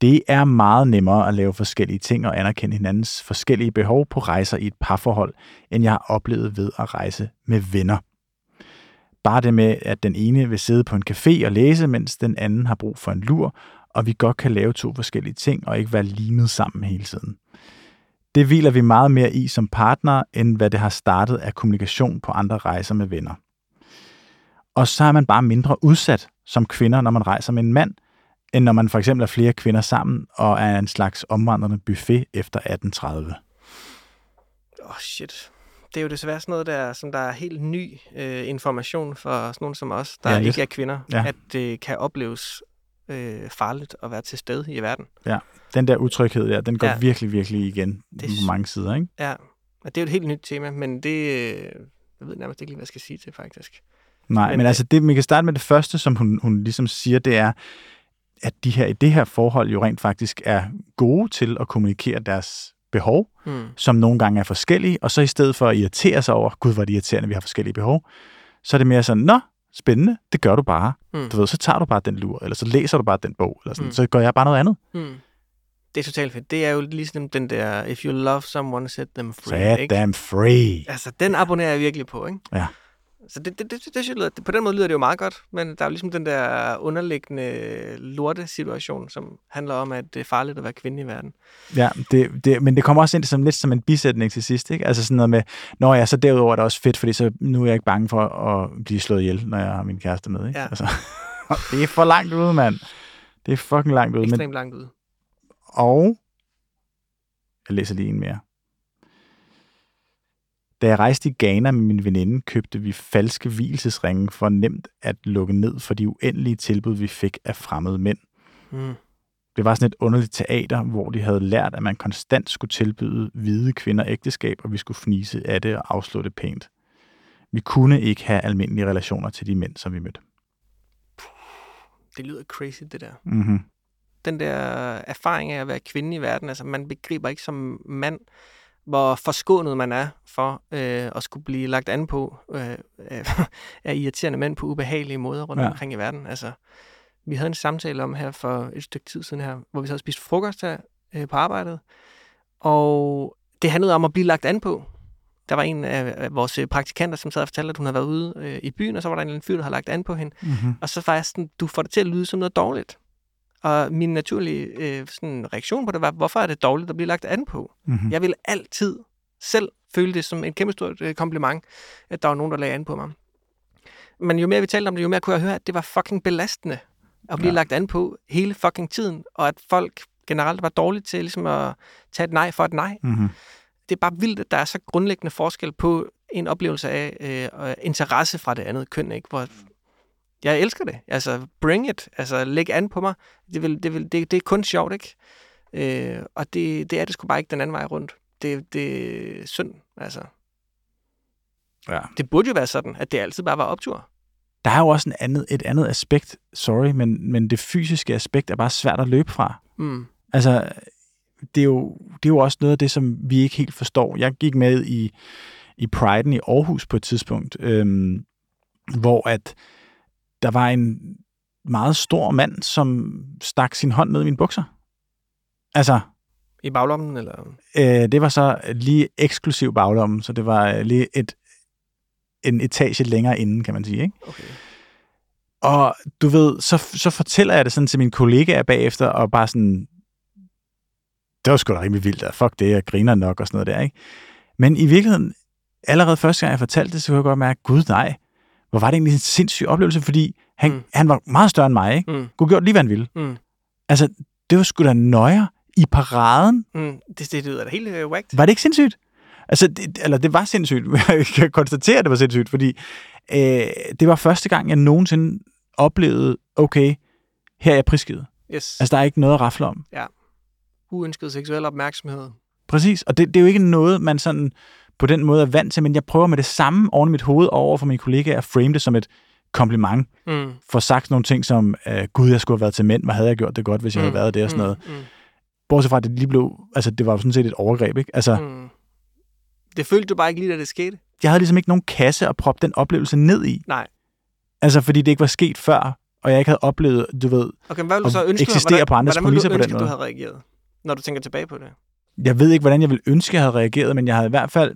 Det er meget nemmere at lave forskellige ting og anerkende hinandens forskellige behov på rejser i et parforhold, end jeg har oplevet ved at rejse med venner. Bare det med, at den ene vil sidde på en café og læse, mens den anden har brug for en lur, og vi godt kan lave to forskellige ting og ikke være limet sammen hele tiden. Det hviler vi meget mere i som partner, end hvad det har startet af kommunikation på andre rejser med venner. Og så er man bare mindre udsat som kvinder, når man rejser med en mand, end når man for eksempel er flere kvinder sammen og er en slags omvandrende buffet efter 1830. Åh, oh, shit. Det er jo desværre sådan noget, der, som der er helt ny øh, information for sådan nogen som os, der Ja, ja, ikke er kvinder, Ja. ja. at det kan opleves øh, farligt at være til stede i verden. Den der utryghed der, den går ja. Ja. virkelig, virkelig igen Det på mange sider, ikke? Ja, og det er jo et helt nyt tema, men det... Øh, jeg ved nærmest ikke lige, hvad jeg skal sige til, faktisk. Nej, men, Men det- altså, det, vi kan starte med det første, som hun, hun ligesom siger, det er, at de her, i det her forhold jo rent faktisk er gode til at kommunikere deres behov, Mm. som nogle gange er forskellige, og så i stedet for at irritere sig over, gud, hvor er det irriterende, vi har forskellige behov, så er det mere sådan, nå, spændende, det gør du bare. Mm. Du ved, så tager du bare den lur, eller så læser du bare den bog, eller sådan, Mm. så gør jeg bare noget andet. Mm. Det er totalt fedt. Det er jo ligesom den der, if you love someone, set them free. Set ikke? them free. Altså, den abonnerer jeg virkelig på, ikke? Ja. Så det, det, det, det, det, lyder, på den måde lyder det jo meget godt, men der er jo ligesom den der underliggende lorte-situation, som handler om, at det er farligt at være kvinde i verden. Ja, det, det, men det kommer også ind som lidt som en bisætning til sidst, ikke? Altså sådan noget med, når jeg så derudover er det også fedt, fordi så nu er jeg ikke bange for at blive slået ihjel, når jeg har min kæreste med, ikke? Ja. Altså, det er for langt ude, mand. Det er fucking langt ude. Men, Ekstremt langt ud. og jeg læser lige en mere. Da jeg rejste i Ghana med min veninde, købte vi falske hvilesesringe for nemt at lukke ned for de uendelige tilbud, vi fik af fremmede mænd. Mm. Det var sådan et underligt teater, hvor de havde lært, at man konstant skulle tilbyde hvide kvinder ægteskab, og vi skulle fnise af det og afslå det pænt. Vi kunne ikke have almindelige relationer til de mænd, som vi mødte. Det lyder crazy, det der. Mm-hmm. Den der erfaring af at være kvinde i verden, altså man begriber ikke som mand, hvor forskånet man er for øh, at skulle blive lagt an på øh, af irriterende mænd på ubehagelige måder rundt Ja. omkring i verden. Altså, vi havde en samtale om her for et stykke tid siden her, hvor vi så havde spist frokost her øh, på arbejdet, og det handlede om at blive lagt an på. Der var en af vores øh, praktikanter, som sad og fortalte, at hun havde været ude øh, i byen, og så var der en eller anden fyr, der havde lagt an på hende. Mm-hmm. Og så var jeg sådan, du får det til at lyde som noget dårligt. Og min naturlige øh, sådan, reaktion på det var, hvorfor er det dårligt at blive lagt an på? Mm-hmm. Jeg vil altid selv føle det som en kæmpe stort øh, kompliment, at der var nogen, der lagde an på mig. Men jo mere vi talte om det, jo mere kunne jeg høre, at det var fucking belastende at blive Ja. lagt an på hele fucking tiden, og at folk generelt var dårlige til ligesom at tage et nej for et nej. Mm-hmm. Det er bare vildt, at der er så grundlæggende forskel på en oplevelse af øh, interesse fra det andet køn, ikke? Hvor jeg elsker det. Altså, bring it. Altså, læg an på mig. Det, vil, det, vil, det, det er kun sjovt, ikke? Øh, og det, det er det sgu bare ikke den anden vej rundt. Det, det er synd, altså. Ja. Det burde jo være sådan, at det altid bare var optur. Der er jo også en andet, et andet aspekt, sorry, men, men det fysiske aspekt er bare svært at løbe fra. Mm. Altså, det er, jo, det er jo også noget af det, som vi ikke helt forstår. Jeg gik med i, i Pride'en i Aarhus på et tidspunkt, øhm, hvor at der var en meget stor mand, som stak sin hånd ned i mine bukser. Altså, I baglommen, eller? øh, det var så lige eksklusiv baglommen, så det var øh, lige et, en etage længere inden, kan man sige, ikke? Okay. Og du ved, så, så fortæller jeg det sådan til mine kollegaer bagefter, og bare sådan, det var sgu da rimelig vildt, og fuck det, jeg griner nok og sådan noget der, ikke? Men i virkeligheden, allerede første gang jeg fortalte det, så kunne jeg godt mærke, gud nej, hvor var det egentlig en sindssyg oplevelse, fordi han, mm. Han var meget større end mig, ikke? Mm. Kunne gjort lige, hvad han ville. Mm. Altså, det var sgu da nøjer i paraden. Mm, det, det lyder da helt øh, whacked. Var det ikke sindssygt? Altså, det, eller det var sindssygt. Jeg kan konstatere, at det var sindssygt, fordi øh, det var første gang, jeg nogensinde oplevede, okay, her er jeg prisgivet. Yes. Altså, der er ikke noget at rafle om. Uønsket seksuel opmærksomhed. Præcis, og det, det er jo ikke noget, man sådan på den måde er vant til, men jeg prøver med det samme oven i mit hoved over for mine kollegaer at frame det som et kompliment. Mm. For sagt nogle ting som, øh, gud, jeg skulle have været til mænd, hvad havde jeg gjort det godt, hvis jeg havde været det og sådan noget. Mm. Mm. Bortset fra, at det lige blev, altså det var jo sådan set et overgreb, ikke? Altså, Mm. Det følte du bare ikke lige, da det skete? jeg havde ligesom ikke nogen kasse at proppe den oplevelse ned i. Nej. Altså, fordi det ikke var sket før, og jeg ikke havde oplevet, du ved, Okay, hvad vil du så ønske, eksistere hvordan, på andres hvordan præmisser på den måde? du havde reageret, når du tænker tilbage på det? Jeg ved ikke, hvordan jeg ville ønske, jeg havde reageret, men jeg havde i hvert fald,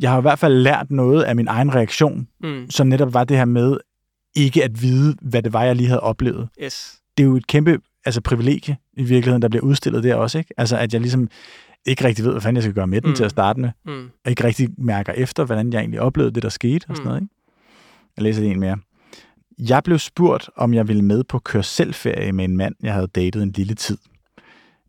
jeg har i hvert fald lært noget af min egen reaktion, Mm. som netop var det her med ikke at vide, hvad det var, jeg lige havde oplevet. Yes. Det er jo et kæmpe altså, privilegie i virkeligheden, der bliver udstillet der også. Ikke? Altså, at jeg ligesom ikke rigtig ved, hvad fanden jeg skal gøre med den Mm. til at starte med, Mm. og ikke rigtig mærker efter, hvordan jeg egentlig oplevede det, der skete og sådan Mm. noget. Ikke? Jeg læser lige en mere. Jeg blev spurgt, om jeg ville med på kørselferie med en mand, jeg havde datet en lille tid.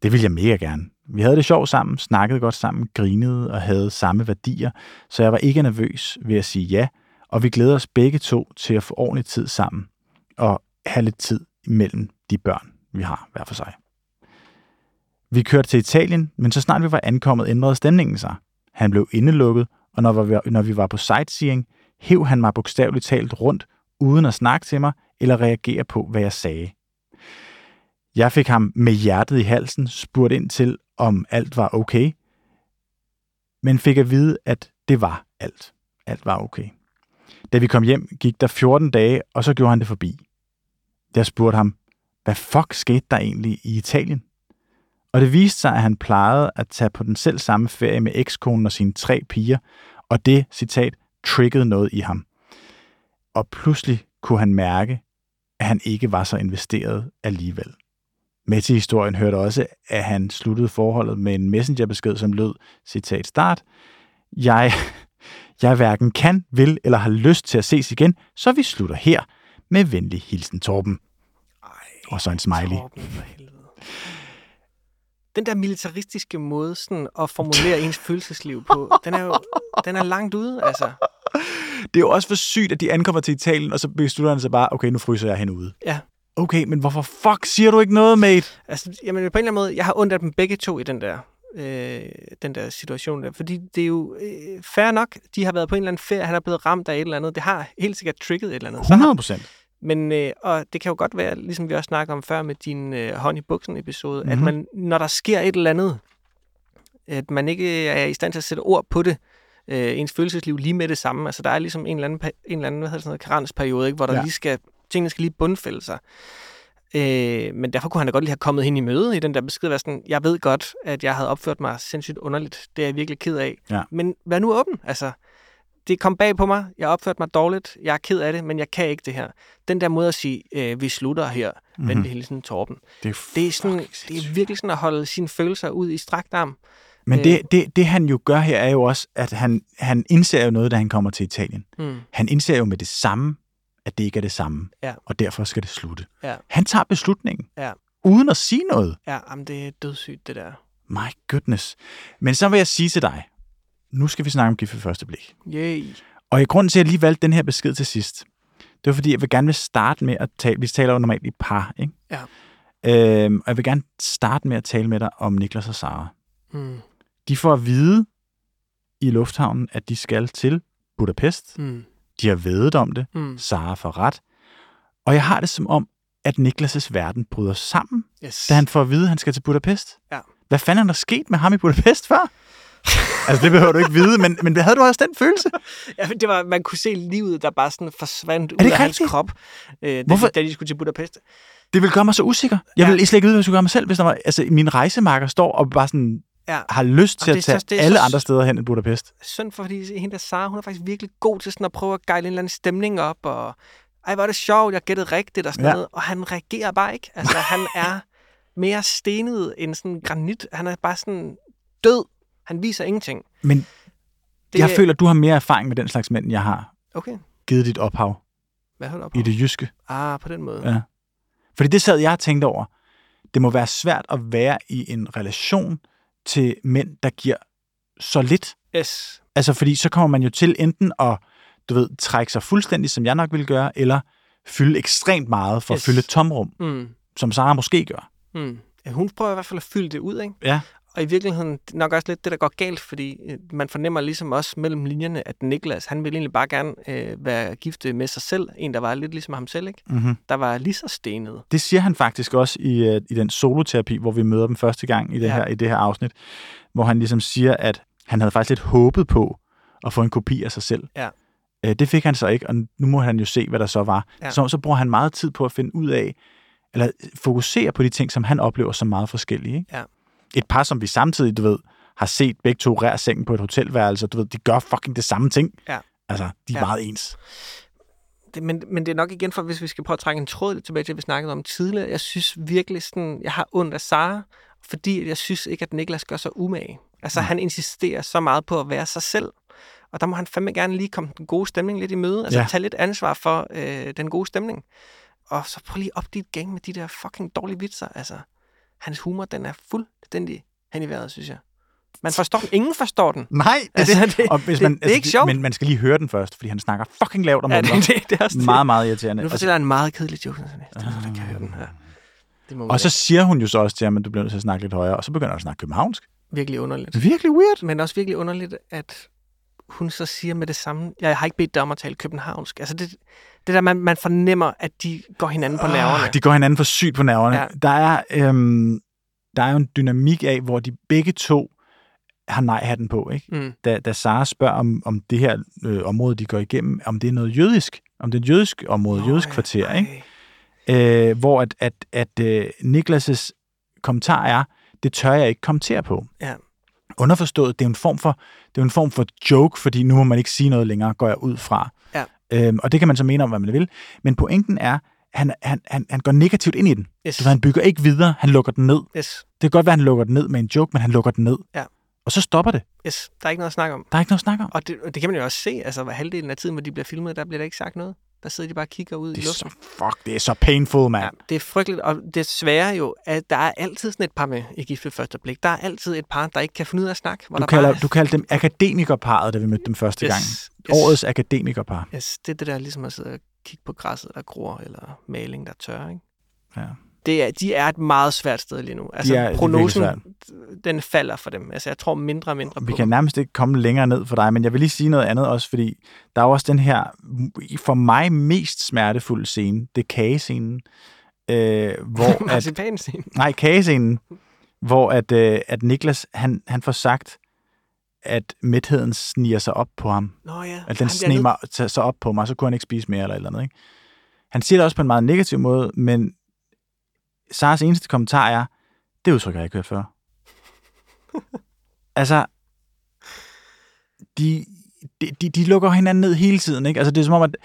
Det ville jeg mega gerne. Vi havde det sjovt sammen, snakkede godt sammen, grinede og havde samme værdier, så jeg var ikke nervøs ved at sige ja, og vi glæder os begge to til at få ordentlig tid sammen og have lidt tid imellem de børn, vi har hver for sig. Vi kørte til Italien, men så snart vi var ankommet, ændrede stemningen sig. Han blev indelukket, og når vi, når vi var på sightseeing, hæv han mig bogstaveligt talt rundt, uden at snakke til mig eller reagere på, hvad jeg sagde. Jeg fik ham med hjertet i halsen spurgt ind til, om alt var okay, men fik at vide, at det var alt. Alt var okay. Da vi kom hjem, gik der 14 dage, og så gjorde han det forbi. Jeg spurgte ham, hvad fuck skete der egentlig i Italien? Og det viste sig, at han plejede at tage på den selv samme ferie med ekskonen og sine tre piger, og det, citat, triggede noget i ham. Og pludselig kunne han mærke, at han ikke var så investeret alligevel. Med til historien hørte også, at han sluttede forholdet med en messengerbesked, som lød, citat start, jeg, jeg hverken kan, vil eller har lyst til at ses igen, så vi slutter her. Med venlig hilsen Torben. Ej, Og så en smiley. Torben, for helvede. Den der militaristiske måde sådan at formulere ens følelsesliv på, den er jo den er langt ude, altså. Det er jo også for sygt, at de ankommer til Italien, og så beslutter han sig bare, okay, nu fryser jeg henude. Ja. Okay, men hvorfor fuck siger du ikke noget, mate? Altså, jamen, på en eller anden måde, jeg har ondt af dem begge to i den der, øh, den der situation der. Fordi det er jo øh, fair nok, de har været på en eller anden ferie, han er blevet ramt af et eller andet. Det har helt sikkert trigget et eller andet. Så har, 100 procent. men, øh, og det kan jo godt være, ligesom vi også snakker om før med din øh, hånd i buksen episode, mm-hmm. at Mhm. man, når der sker et eller andet, at man ikke er i stand til at sætte ord på det, øh, ens følelsesliv lige med det samme. Altså, der er ligesom en eller anden, en eller anden hvad hedder sådan noget, karensperiode, ikke? hvor der ja. lige skal, tingene skal lige bundfælde sig. Øh, men derfor kunne han da godt lige have kommet hende i møde i den der besked, være sådan, jeg ved godt, at jeg havde opført mig sindssygt underligt. Det er jeg virkelig ked af. Ja. Men vær nu åben. Altså, det kom bag på mig. Jeg har opført mig dårligt. Jeg er ked af det, men jeg kan ikke det her. Den der måde at sige, øh, vi slutter her, mm-hmm. Mhm. venlig hilsen Torben. Det er, Det er, sådan, det er virkelig sådan at holde sine følelser ud i strakt arm. Men Øh. det, det, det, han jo gør her, er jo også, at han, han indser jo noget, da han kommer til Italien. Mm. Han indser jo med det samme, at det ikke er det samme. Ja. Og derfor skal det slutte. Ja. Han tager beslutningen. Ja. Uden at sige noget. Ja, jamen, det er dødssygt, det der. My goodness. Men så vil jeg sige til dig, nu skal vi snakke om gift ved første blik. Yay. Og i grunden til, at jeg lige valgte den her besked til sidst, det var fordi, jeg vil gerne vil starte med at tale, vi taler jo normalt i par, ikke? Ja. Øhm, og jeg vil gerne starte med at tale med dig om Niklas og Sara. Mm. De får at vide i lufthavnen, at de skal til Budapest. Mm. De har vedet om det. Mm. Sara får ret. Og jeg har det som om, at Niklas' verden bryder sammen, Yes. da han får at vide, at han skal til Budapest. Ja. Hvad fanden er der sket med ham i Budapest før? altså, det behøver du ikke vide, men, men havde du også den følelse? Ja, det var, man kunne se livet, der bare sådan forsvandt ud af ikke hans rigtigt? krop, øh, Hvorfor- da de skulle til Budapest. Det vil gøre mig så usikker. Jeg Ja. vil slet ikke vide, hvad jeg skulle gøre mig selv, hvis der var, altså, min rejsemarker står og bare sådan Ja. har lyst til at det er tage så- det alle så- andre steder hen end Budapest. Synd for, fordi hende der Sara, hun er faktisk virkelig god til sådan at prøve at gejle en eller anden stemning op, og ej, hvor er det sjovt, jeg gættede rigtigt og sådan Ja. noget, og han reagerer bare ikke. Altså, han er mere stenet end sådan granit. Han er bare sådan død. Han viser ingenting. Men Det, jeg føler, at du har mere erfaring med den slags mænd, jeg har Okay, givet dit ophav hvad holder op? i det jyske. Ah, på den måde. Ja. Fordi det sad jeg og tænkte over. det må være svært at være i en relation til mænd, der giver så lidt. Yes. Altså, fordi så kommer man jo til enten at, du ved, trække sig fuldstændig, som jeg nok ville gøre, eller fylde ekstremt meget for yes. At fylde et tomrum, Mm. som Sara måske gør. Mm. Ja, hun prøver i hvert fald at fylde det ud, ikke? Ja. Og i virkeligheden nok også lidt det, der går galt, fordi øh, man fornemmer ligesom også mellem linjerne, at Niklas, han ville egentlig bare gerne øh, være gift med sig selv. En, der var lidt ligesom ham selv, ikke? Mm-hmm. Der var lige så stenet. Det siger han faktisk også i, øh, i den soloterapi, hvor vi møder dem første gang i det, Ja. her, i det her afsnit, hvor han ligesom siger, at han havde faktisk lidt håbet på at få en kopi af sig selv. Ja. Øh, Det fik han så ikke, og nu må han jo se, hvad der så var. Ja. Så, så bruger han meget tid på at finde ud af, eller fokusere på de ting, som han oplever som meget forskellige. Ikke? Ja. Et par, som vi samtidig, du ved, har set begge to rær sengen på et hotelværelse, du ved, de gør fucking det samme ting. Ja. Altså, de er Ja. meget ens. Det, men, men det er nok igen for, hvis vi skal prøve at trække en tråd lidt tilbage til, vi snakkede om tidligere. Jeg synes virkelig sådan, jeg har ondt af Sara, fordi jeg synes ikke, at Niklas gør sig umage. Altså, Nej. han insisterer så meget på at være sig selv. Og der må han fandme gerne lige komme den gode stemning lidt i møde. Altså, ja. tage lidt ansvar for øh, den gode stemning. Og så prøv lige op dit gang med de der fucking dårlige vitser. Altså, hans humor, den er fuldstændig hen i vejret, synes jeg. Man forstår den. Ingen forstår den. Nej, det, Altså, det. det- Og hvis det- man, det er ikke altså, sjovt. Men man skal lige høre den først, fordi han snakker fucking lavt om Ja, det, det, det er også. Meget, meget irriterende. Nu Altså, fortæller jeg en meget kedelig joke. Sådan, det, det, kan jeg høre den her. Det må og så siger hun jo så også til ham, at du bliver nødt til at snakke lidt højere, og så begynder han at snakke københavnsk. virkelig underligt. Er virkelig weird. Men også virkelig underligt, at hun så siger med det samme, jeg har ikke bedt dig om at tale københavnsk. Altså det, det der, man, man fornemmer, at de går hinanden på nerverne. Ah, de går hinanden for sygt på nerverne. Ja. Der, er, øhm, der er jo en dynamik af, hvor de begge to har nej-hatten på. Ikke? Mm. Da, da Sara spørger om, om det her øh, område, de går igennem, om det er noget jødisk, om det er et jødisk område, Nå, jødisk kvarter, ikke? Øh, hvor at, at, at øh, Niklas' kommentar er, det tør jeg ikke kommentere på. Ja. Underforstået, det er en form for, det er en form for joke, fordi nu må man ikke sige noget længere, går jeg ud fra. Ja. Øhm, og det kan man så mene om, hvad man vil. Men pointen er, han, han, han, han går negativt ind i den. Yes. Så han bygger ikke videre, han lukker den ned. Yes. Det kan godt være, han lukker den ned med en joke, men han lukker den ned. Ja. Og så stopper det. yes. Der er ikke noget at snakke om. Der er ikke noget at snakke om. Og det, det kan man jo også se. Altså, hvad halvdelen af tiden, hvor de bliver filmet, der bliver der ikke sagt noget. Der sidder de bare og kigger ud i Det er luften. så, fuck, det er så painful, mand. Ja, det er frygteligt, og det svære jo, at der er altid sådan et par med i gift ved første blik. Der er altid et par, der ikke kan finde ud af at snakke. Hvor Du der kalder, bare... du kaldte dem akademikerparet, da vi mødte dem første yes, gang. Yes, Årets akademikerpar. Yes, det er det der ligesom at sidde og kigge på græsset, der gror, eller maling, der tør, ikke? Ja. Det er, de er et meget svært sted lige nu. Altså, er prognosen, den falder for dem. Altså, jeg tror mindre og mindre Vi på kan dem. nærmest ikke komme længere ned for dig, men jeg vil lige sige noget andet også, fordi der er også den her, for mig mest smertefulde scene, det er kagescenen, øh, hvor at, nej, kagescenen, hvor at, øh, at Niklas, han, han får sagt, at mætheden sniger sig op på ham. Nå ja. At den sniger sig op på mig, så kunne han ikke spise mere eller eller andet. Ikke? Han siger det også på en meget negativ måde, men Saras eneste kommentar er, det udtryk har jeg ikke hørt før. altså, de, de, de, de lukker hinanden ned hele tiden. Ikke? Altså, det er som om, at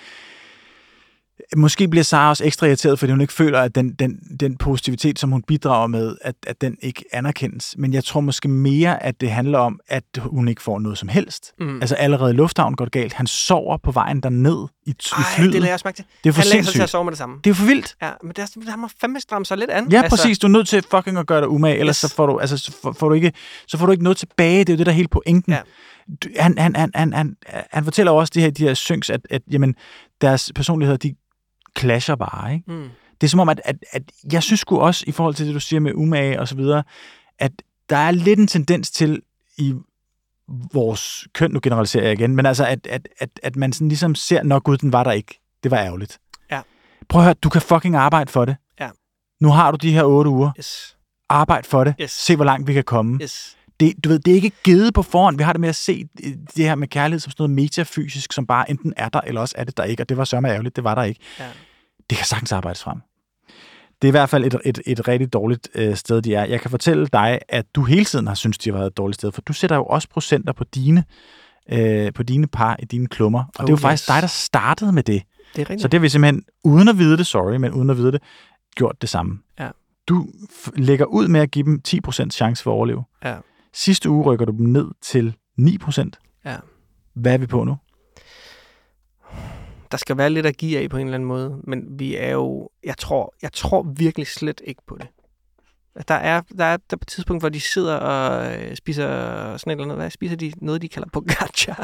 måske bliver Sara også ekstra irriteret, fordi hun ikke føler, at den, den, den positivitet, som hun bidrager med, at, at den ikke anerkendes. Men jeg tror måske mere, at det handler om, at hun ikke får noget som helst. Mm. Altså allerede i lufthavnen går det galt. Han sover på vejen derned i, i Ej, flyet. det lader jeg også mærke til. det er for Han sig til sindssygt. at sove med det samme. Det er for vildt. Ja, men det er, han må fandme stramme sig lidt an. Ja, altså, præcis. Du er nødt til fucking at gøre dig umage, ellers Yes. så, får du, altså, så, får, får du ikke, så får du ikke noget tilbage. Det er jo det, der er hele pointen. Ja. Han, han, han, han, han, han fortæller også de her, de her synks, at, at jamen, deres personligheder, de clasher bare. Ikke? Mm. Det er som om, at, at, at jeg synes sgu også, i forhold til det, du siger med umage og så videre, at der er lidt en tendens til i vores køn, nu generaliserer jeg igen, men altså, at, at, at, at man sådan ligesom ser, nok gud, den var der ikke. Det var ærgerligt. Ja. Prøv at høre, du kan fucking arbejde for det. Ja. Nu har du de her otte uger. Yes. Arbejd for det. Yes. Se, hvor langt vi kan komme. Yes. Det, du ved, det er ikke givet på forhånd. Vi har det med at se øh, det her med kærlighed som sådan noget metafysisk, som bare enten er der, eller også er det der ikke. Og det var sørme ærgerligt, det var der ikke. Ja. Det kan sagtens arbejdes frem. Det er i hvert fald et, et, et rigtig dårligt øh, sted, de er. Jeg kan fortælle dig, at du hele tiden har syntes, de har været et dårligt sted, for du sætter jo også procenter på dine, øh, på dine par i dine klummer. Og Oh, det er jo faktisk yes. dig, der startede med det. Det er rigtigt. Så det har vi simpelthen, uden at vide det, sorry, men uden at vide det, gjort det samme. Ja. Du lægger ud med at give dem 10% chance for at overleve. Ja. Sidste uge rykker du dem ned til 9%. Ja. Hvad er vi på nu? der skal være lidt at give af på en eller anden måde, men vi er jo, jeg tror, jeg tror virkelig slet ikke på det. Der er, der er der er på et tidspunkt, hvor de sidder og øh, spiser sådan et eller andet. Hvad spiser de? Noget, de kalder pocaccia.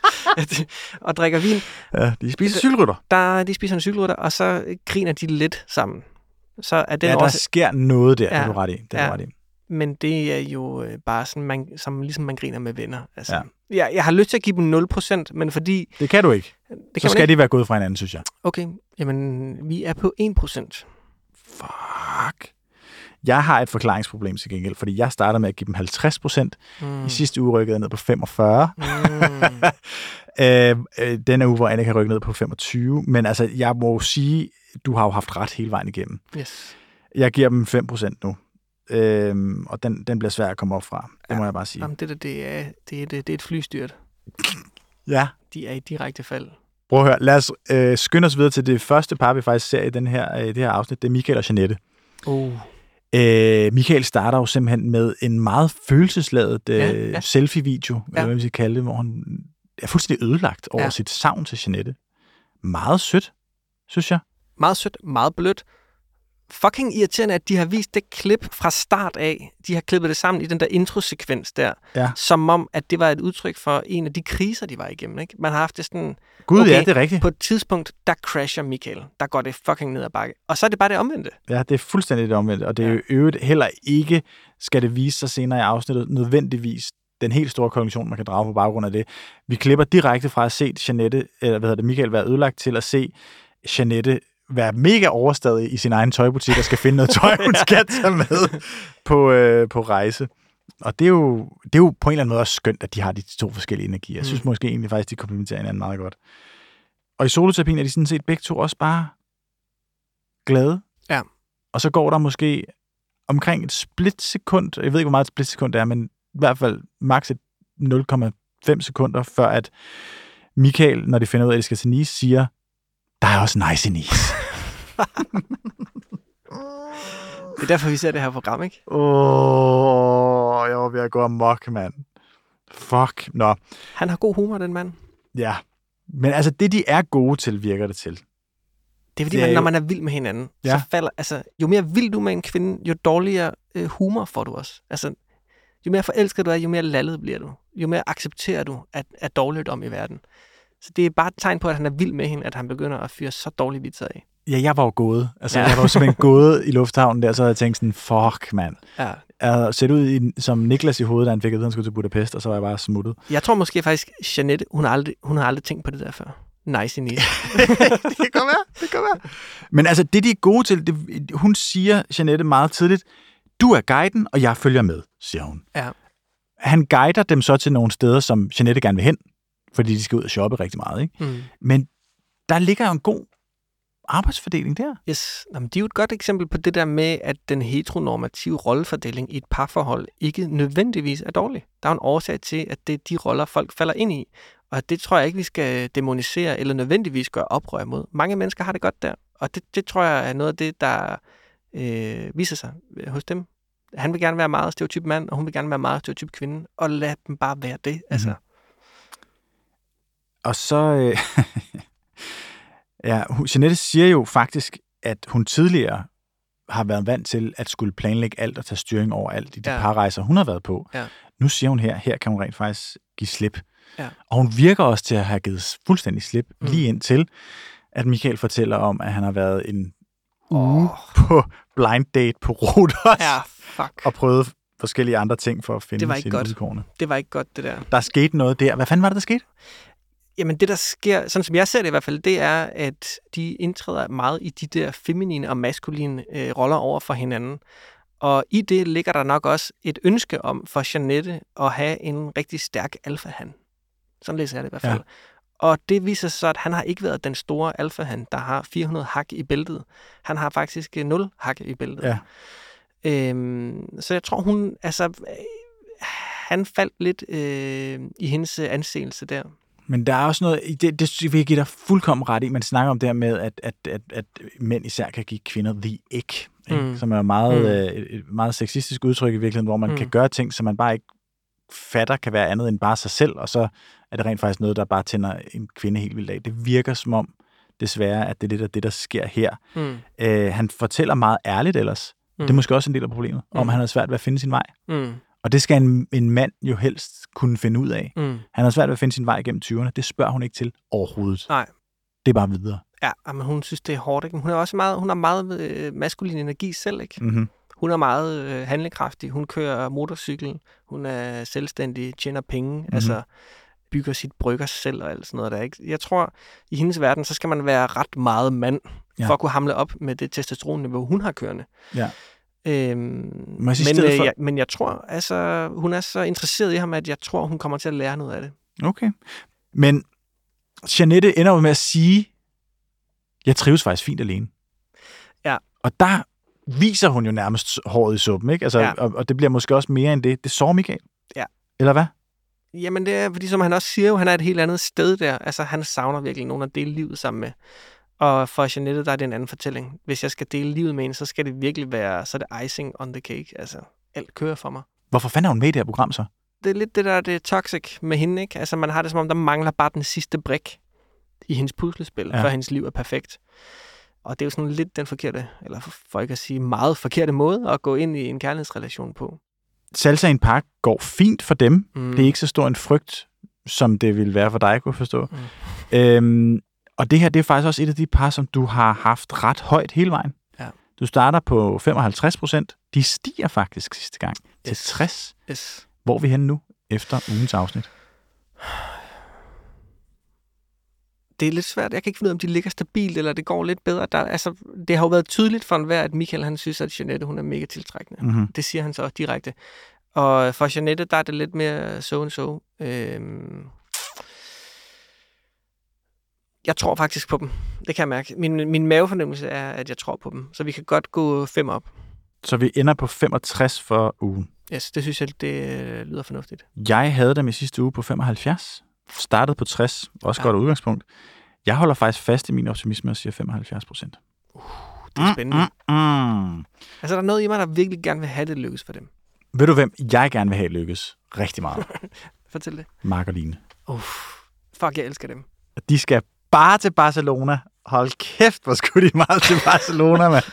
og drikker vin. Ja, de spiser cykelrytter. Der, de spiser en cykelrytter, og så griner de lidt sammen. Så er den Ja, der også, sker noget der, ja. Er du ret i. Det er Ja. ret i. men det er jo øh, bare sådan, man, som, ligesom man griner med venner. Altså, Ja. jeg, jeg har lyst til at give dem 0%, men fordi... Det kan du ikke. Det Så kan skal man de være gået fra hinanden, synes jeg. ikke. Okay, jamen, vi er på 1%. Fuck. Jeg har et forklaringsproblem til gengæld, fordi jeg startede med at give dem 50 procent. Mm. I sidste uge rykkede jeg ned på 45. Mm. øh, øh, denne uge, hvor Anna kan rykke ned på 25. Men altså, jeg må jo sige, du har jo haft ret hele vejen igennem. Yes. Jeg giver dem 5 procent nu. Øhm, og den, den bliver svær at komme op fra. Det Ja. må jeg bare sige. Jamen, det der, det er, det, er, det, det er et flystyrt. Ja. De er i direkte fald. Prøv at høre. Lad os øh, skynde os videre til det første par, vi faktisk ser i den her, øh, det her afsnit. Det er Michael og Jeanette. Oh. Øh, Michael starter jo simpelthen med en meget følelsesladet øh, Ja, ja, selfie-video, ja. eller hvad man skal kalde det, hvor han er fuldstændig ødelagt over Ja. sit savn til Jeanette. Meget sødt, synes jeg. Meget sødt, meget blødt. Fucking irriterende, at de har vist det klip fra start af. De har klippet det sammen i den der introsekvens der. Ja. Som om, at det var et udtryk for en af de kriser, de var igennem. Ikke? Man har haft det sådan, Gud, Okay. ja, det er rigtigt. på et tidspunkt, der crasher Michael. Der går det fucking ned ad bakke. Og så er det bare det omvendte. Ja, det er fuldstændig det omvendt, og det er jo øvrigt heller ikke, skal det vise sig senere i afsnittet, nødvendigvis den helt store konklusion, man kan drage på baggrund af det. Vi klipper direkte fra at se Jeanette, eller hvad hedder det, Michael være ødelagt til at se Jeanette være mega overstadig i sin egen tøjbutik og skal finde noget tøj, hun skal tage med på, øh, på rejse. Og det er, jo, det er jo på en eller anden måde også skønt, at de har de to forskellige energier. Jeg synes Mm. måske egentlig faktisk, de komplementerer hinanden meget godt. Og i soloterapien er de sådan set begge to også bare glade. Ja. Og så går der måske omkring et splitsekund, jeg ved ikke, hvor meget et splitsekund er, men i hvert fald maks et 0,5 sekunder, før at Michael, når de finder ud af, at de skal til Nice, siger, der er også nice i Nice. Det er derfor, vi ser det her program, ikke? Åh, oh, jeg var ved at gå amok, mand. Fuck. Nå, Han har god humor, den mand. ja. Men altså, det de er gode til, virker det til. Det er fordi, Det er man, når jo- man er vild med hinanden, Ja. så falder, altså, jo mere vild du er med en kvinde, jo dårligere øh, humor får du også. Altså, jo mere forelsket du er, jo mere lallet bliver du. Jo mere accepterer du, at er dårligdom i verden. Så det er bare et tegn på, at han er vild med hende, at han begynder at fyre så dårlige vitser af. Ja, jeg var jo gået. Altså, Ja. jeg var jo simpelthen gået i lufthavnen der, så havde jeg tænkt sådan, fuck, mand. Ja. Jeg set ud i, som Niklas i hovedet, da han fik at vide, at han skulle til Budapest, og så var jeg bare smuttet. Jeg tror måske faktisk, Jeanette, hun har aldrig, hun har aldrig tænkt på det der før. Nice i Nice. det kan godt være, det kan være. Men altså, det de er gode til, det, hun siger, Jeanette, meget tidligt, du er guiden, og jeg følger med, siger hun. Ja. Han guider dem så til nogle steder, som Jeanette gerne vil hen, fordi de skal ud og shoppe rigtig meget. Ikke? Mm. Men der ligger jo en god arbejdsfordeling der. Yes. Nå, men det er jo et godt eksempel på det der med, at den heteronormative rollefordeling i et parforhold ikke nødvendigvis er dårlig. Der er en årsag til, at det er de roller, folk falder ind i. Og det tror jeg ikke, vi skal demonisere eller nødvendigvis gøre oprør mod. Mange mennesker har det godt der, og det, det tror jeg er noget af det, der øh, viser sig øh, hos dem. Han vil gerne være meget stereotyp mand, og hun vil gerne være meget stereotyp kvinde, og lad dem bare være det. Altså. Og så... Øh, ja, Jeanette siger jo faktisk, at hun tidligere har været vant til at skulle planlægge alt og tage styring over alt i de Ja. parrejser, hun har været på. Ja. Nu siger hun her, her kan hun rent faktisk give slip. Ja. Og hun virker også til at have givet fuldstændig slip, Mm. lige indtil, at Michael fortæller om, at han har været en uge Åh. på blind date på Rodos, Ja, fuck. og prøvet forskellige andre ting for at finde Det var ikke sine godt. Det var ikke godt, det der. Der skete noget der. Hvad fanden var det, der skete? Jamen det, der sker, sådan som jeg ser det i hvert fald, det er, at de indtræder meget i de der feminine og maskuline øh, roller over for hinanden. Og i det ligger der nok også et ønske om for Janette at have en rigtig stærk alfahan. Sådan læser jeg det i hvert fald. Ja. Og det viser sig så, at han har ikke været den store alfahan, der har 400 hak i bæltet. Han har faktisk øh, 0 hak i bæltet. Ja. Øhm, så jeg tror, hun, altså, øh, han faldt lidt øh, i hendes øh, anseelse der. Men der er også noget, det, det vil jeg give dig fuldkommen ret i, man snakker om det her med, at, at, at, at mænd især kan give kvinder the ick, ikke? Mm. som er meget, Mm. øh, et, et meget sexistisk udtryk i virkeligheden, hvor man Mm. mm. kan gøre ting, som man bare ikke fatter kan være andet end bare sig selv, og så er det rent faktisk noget, der bare tænder en kvinde helt vildt af. Det virker som om, desværre, at det er lidt af det, der sker her. Mm. Øh, han fortæller meget ærligt ellers, Mm. Det er måske også en del af problemet, mm. om han har svært ved at finde sin vej. Mm. Og det skal en, en mand jo helst kunne finde ud af. Mm. Han har svært ved at finde sin vej gennem 20'erne. Det spørger hun ikke til overhovedet. Nej. Det er bare videre. Ja, men hun synes, det er hårdt. Ikke? Men Hun er også meget, hun har meget øh, maskulin energi selv, ikke? Mm-hmm. Hun er meget øh, handlekraftig. Hun kører motorcykel. Hun er selvstændig, tjener penge. Mm-hmm. Altså bygger sit brygger selv og alt sådan noget der. Ikke? Jeg tror, i hendes verden, så skal man være ret meget mand, Ja. ja. for at kunne hamle op med det testosteronniveau, hun har kørende. Ja. Øhm, sige, men, stedet øh, for- jeg, men jeg tror, altså, hun er så interesseret i ham, at jeg tror, hun kommer til at lære noget af det. Okay. Men Janette ender jo med at sige, jeg trives faktisk fint alene. Ja. Og der viser hun jo nærmest håret i suppen, ikke? Altså, ja. Og, og det bliver måske også mere end det. Det så Michael. Ja. Eller hvad? Jamen det er, fordi som han også siger jo, han er et helt andet sted der. Altså han savner virkelig nogen at dele livet sammen med. Og for Jeanette, der er det en anden fortælling. Hvis jeg skal dele livet med en, så skal det virkelig være, så er det icing on the cake. Altså alt kører for mig. Hvorfor fanden er hun med i det her program så? Det er lidt det der, det er toxic med hende, ikke? Altså man har det som om, der mangler bare den sidste brik i hendes puslespil, Ja. før hendes liv er perfekt. Og det er jo sådan lidt den forkerte, eller for- ikke at sige meget forkerte måde at gå ind i en kærlighedsrelation på. Salsa i en park går fint for dem. Mm. Det er ikke så stor en frygt, som det ville være for dig, kunne forstå. Mm. Øhm, og det her, det er faktisk også et af de par, som du har haft ret højt hele vejen. Ja. Du starter på 55 procent. De stiger faktisk sidste gang til Yes. 60. Yes. Hvor er vi henne nu, efter ugens afsnit? det er lidt svært. Jeg kan ikke finde ud af, om de ligger stabilt, eller det går lidt bedre. Der, altså, det har jo været tydeligt for enhver, at Michael han synes, at Jeanette hun er mega tiltrækkende. Mm-hmm. Det siger han så direkte. Og for Jeanette, der er det lidt mere so and so. Øhm, jeg tror faktisk på dem. Det kan jeg mærke. Min, min mavefornemmelse er, at jeg tror på dem. Så vi kan godt gå fem op. Så vi ender på 65 for ugen. Yes, det synes jeg, det øh, lyder fornuftigt. Jeg havde dem i sidste uge på 75. Startede på 60. Også Ja. godt udgangspunkt. Jeg holder faktisk fast i min optimisme og siger 75 procent. Det er spændende. Mm, mm. Altså, der er noget i mig, der virkelig gerne vil have det lykkes for dem. Ved du, hvem jeg gerne vil have lykkes rigtig meget? Fortæl det. Mark og Line. Uff, fuck, jeg elsker dem. De skal bare til Barcelona. Hold kæft, hvor skulle de meget til Barcelona, mand.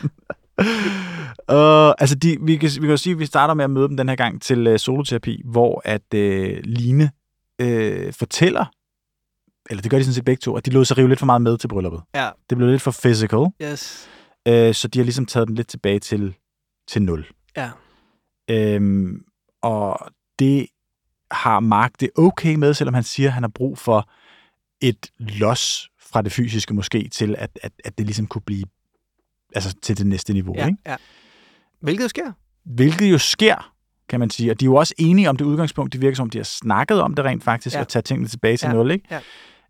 Uh, altså, de, vi, kan, vi kan jo sige, at vi starter med at møde dem den her gang til uh, soloterapi, hvor at uh, Line uh, fortæller, eller det gør de sådan set begge to, at de lod sig rive lidt for meget med til brylluppet. Ja. Det blev lidt for physical, uh, Yes. så de har ligesom taget den lidt tilbage til, til nul. Ja. Øhm, og det har Mark det okay med, selvom han siger, at han har brug for et los fra det fysiske måske, til at, at, at det ligesom kunne blive altså til det næste niveau. Ja, Ikke? ja. Hvilket jo sker. Hvilket jo sker, kan man sige. Og de er jo også enige om det udgangspunkt. Det virker som, om de har snakket om det rent faktisk. Ja. og tage tingene tilbage til Ja. nul. Ikke? Ja.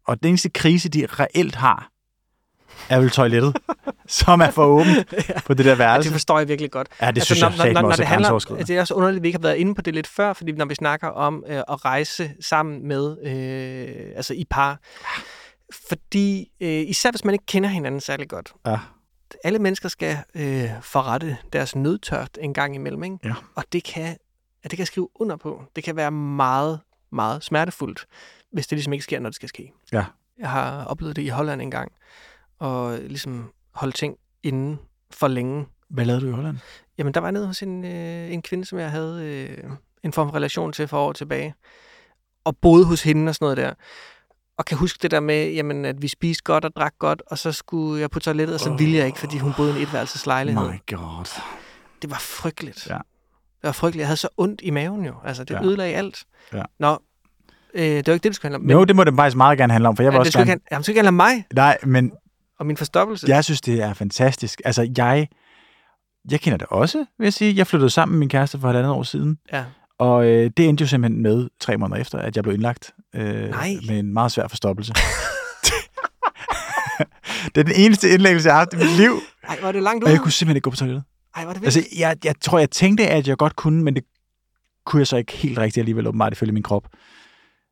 Og den eneste krise, de reelt har, er vel toilettet, som er for åbent på det der Ja, værelse. det forstår jeg virkelig godt. Ja, det synes jeg satme også er grænseoverskridende. det er også underligt, at vi ikke har været inde på det lidt før, fordi når vi snakker om øh, at rejse sammen med, øh, altså i par, fordi øh, især hvis man ikke kender hinanden særlig godt, Ja. alle mennesker skal øh, forrette deres nødtørt en gang imellem, ikke? Ja. og det kan, ja, det kan skrive under på. Det kan være meget, meget smertefuldt, hvis det ligesom ikke sker, når det skal ske. Ja. Jeg har oplevet det i Holland en gang, og ligesom holde ting inden for længe, Hvad lavede du i Holland? Jamen, der var jeg nede hos en, øh, en kvinde, som jeg havde øh, en form for relation til for år tilbage. Og boede hos hende og sådan noget der. Og kan huske det der med, jamen, at vi spiste godt og drak godt, og så skulle jeg på toilettet, og så ville jeg ikke, fordi hun boede i en etværelseslejlighed. My god. Det var frygteligt. Ja. Det var frygteligt. Jeg havde så ondt i maven jo. Altså, det Ja. ødelagde alt. Ja. Nå, øh, det var ikke det, det skulle handle om. Men, jo, det må det faktisk meget gerne handle om, for jeg ja, også det skulle gerne... ikke, jamen, det skulle ikke handle om mig Nej, men og min forstoppelse. jeg synes, det er fantastisk. Altså, jeg... Jeg kender det også, vil jeg sige. Jeg flyttede sammen med min kæreste for halvandet år siden, Ja. og øh, det endte jo simpelthen med tre måneder efter, at jeg blev indlagt øh, Nej. med en meget svær forstoppelse. det er den eneste indlæggelse, jeg har haft i mit liv, Ej, var det langt og ude? jeg kunne simpelthen ikke gå på toilettet. Ej, var det vildt? Altså, jeg, jeg tror, jeg tænkte, at jeg godt kunne, men det kunne jeg så ikke helt rigtigt alligevel åbenbart ifølge min krop.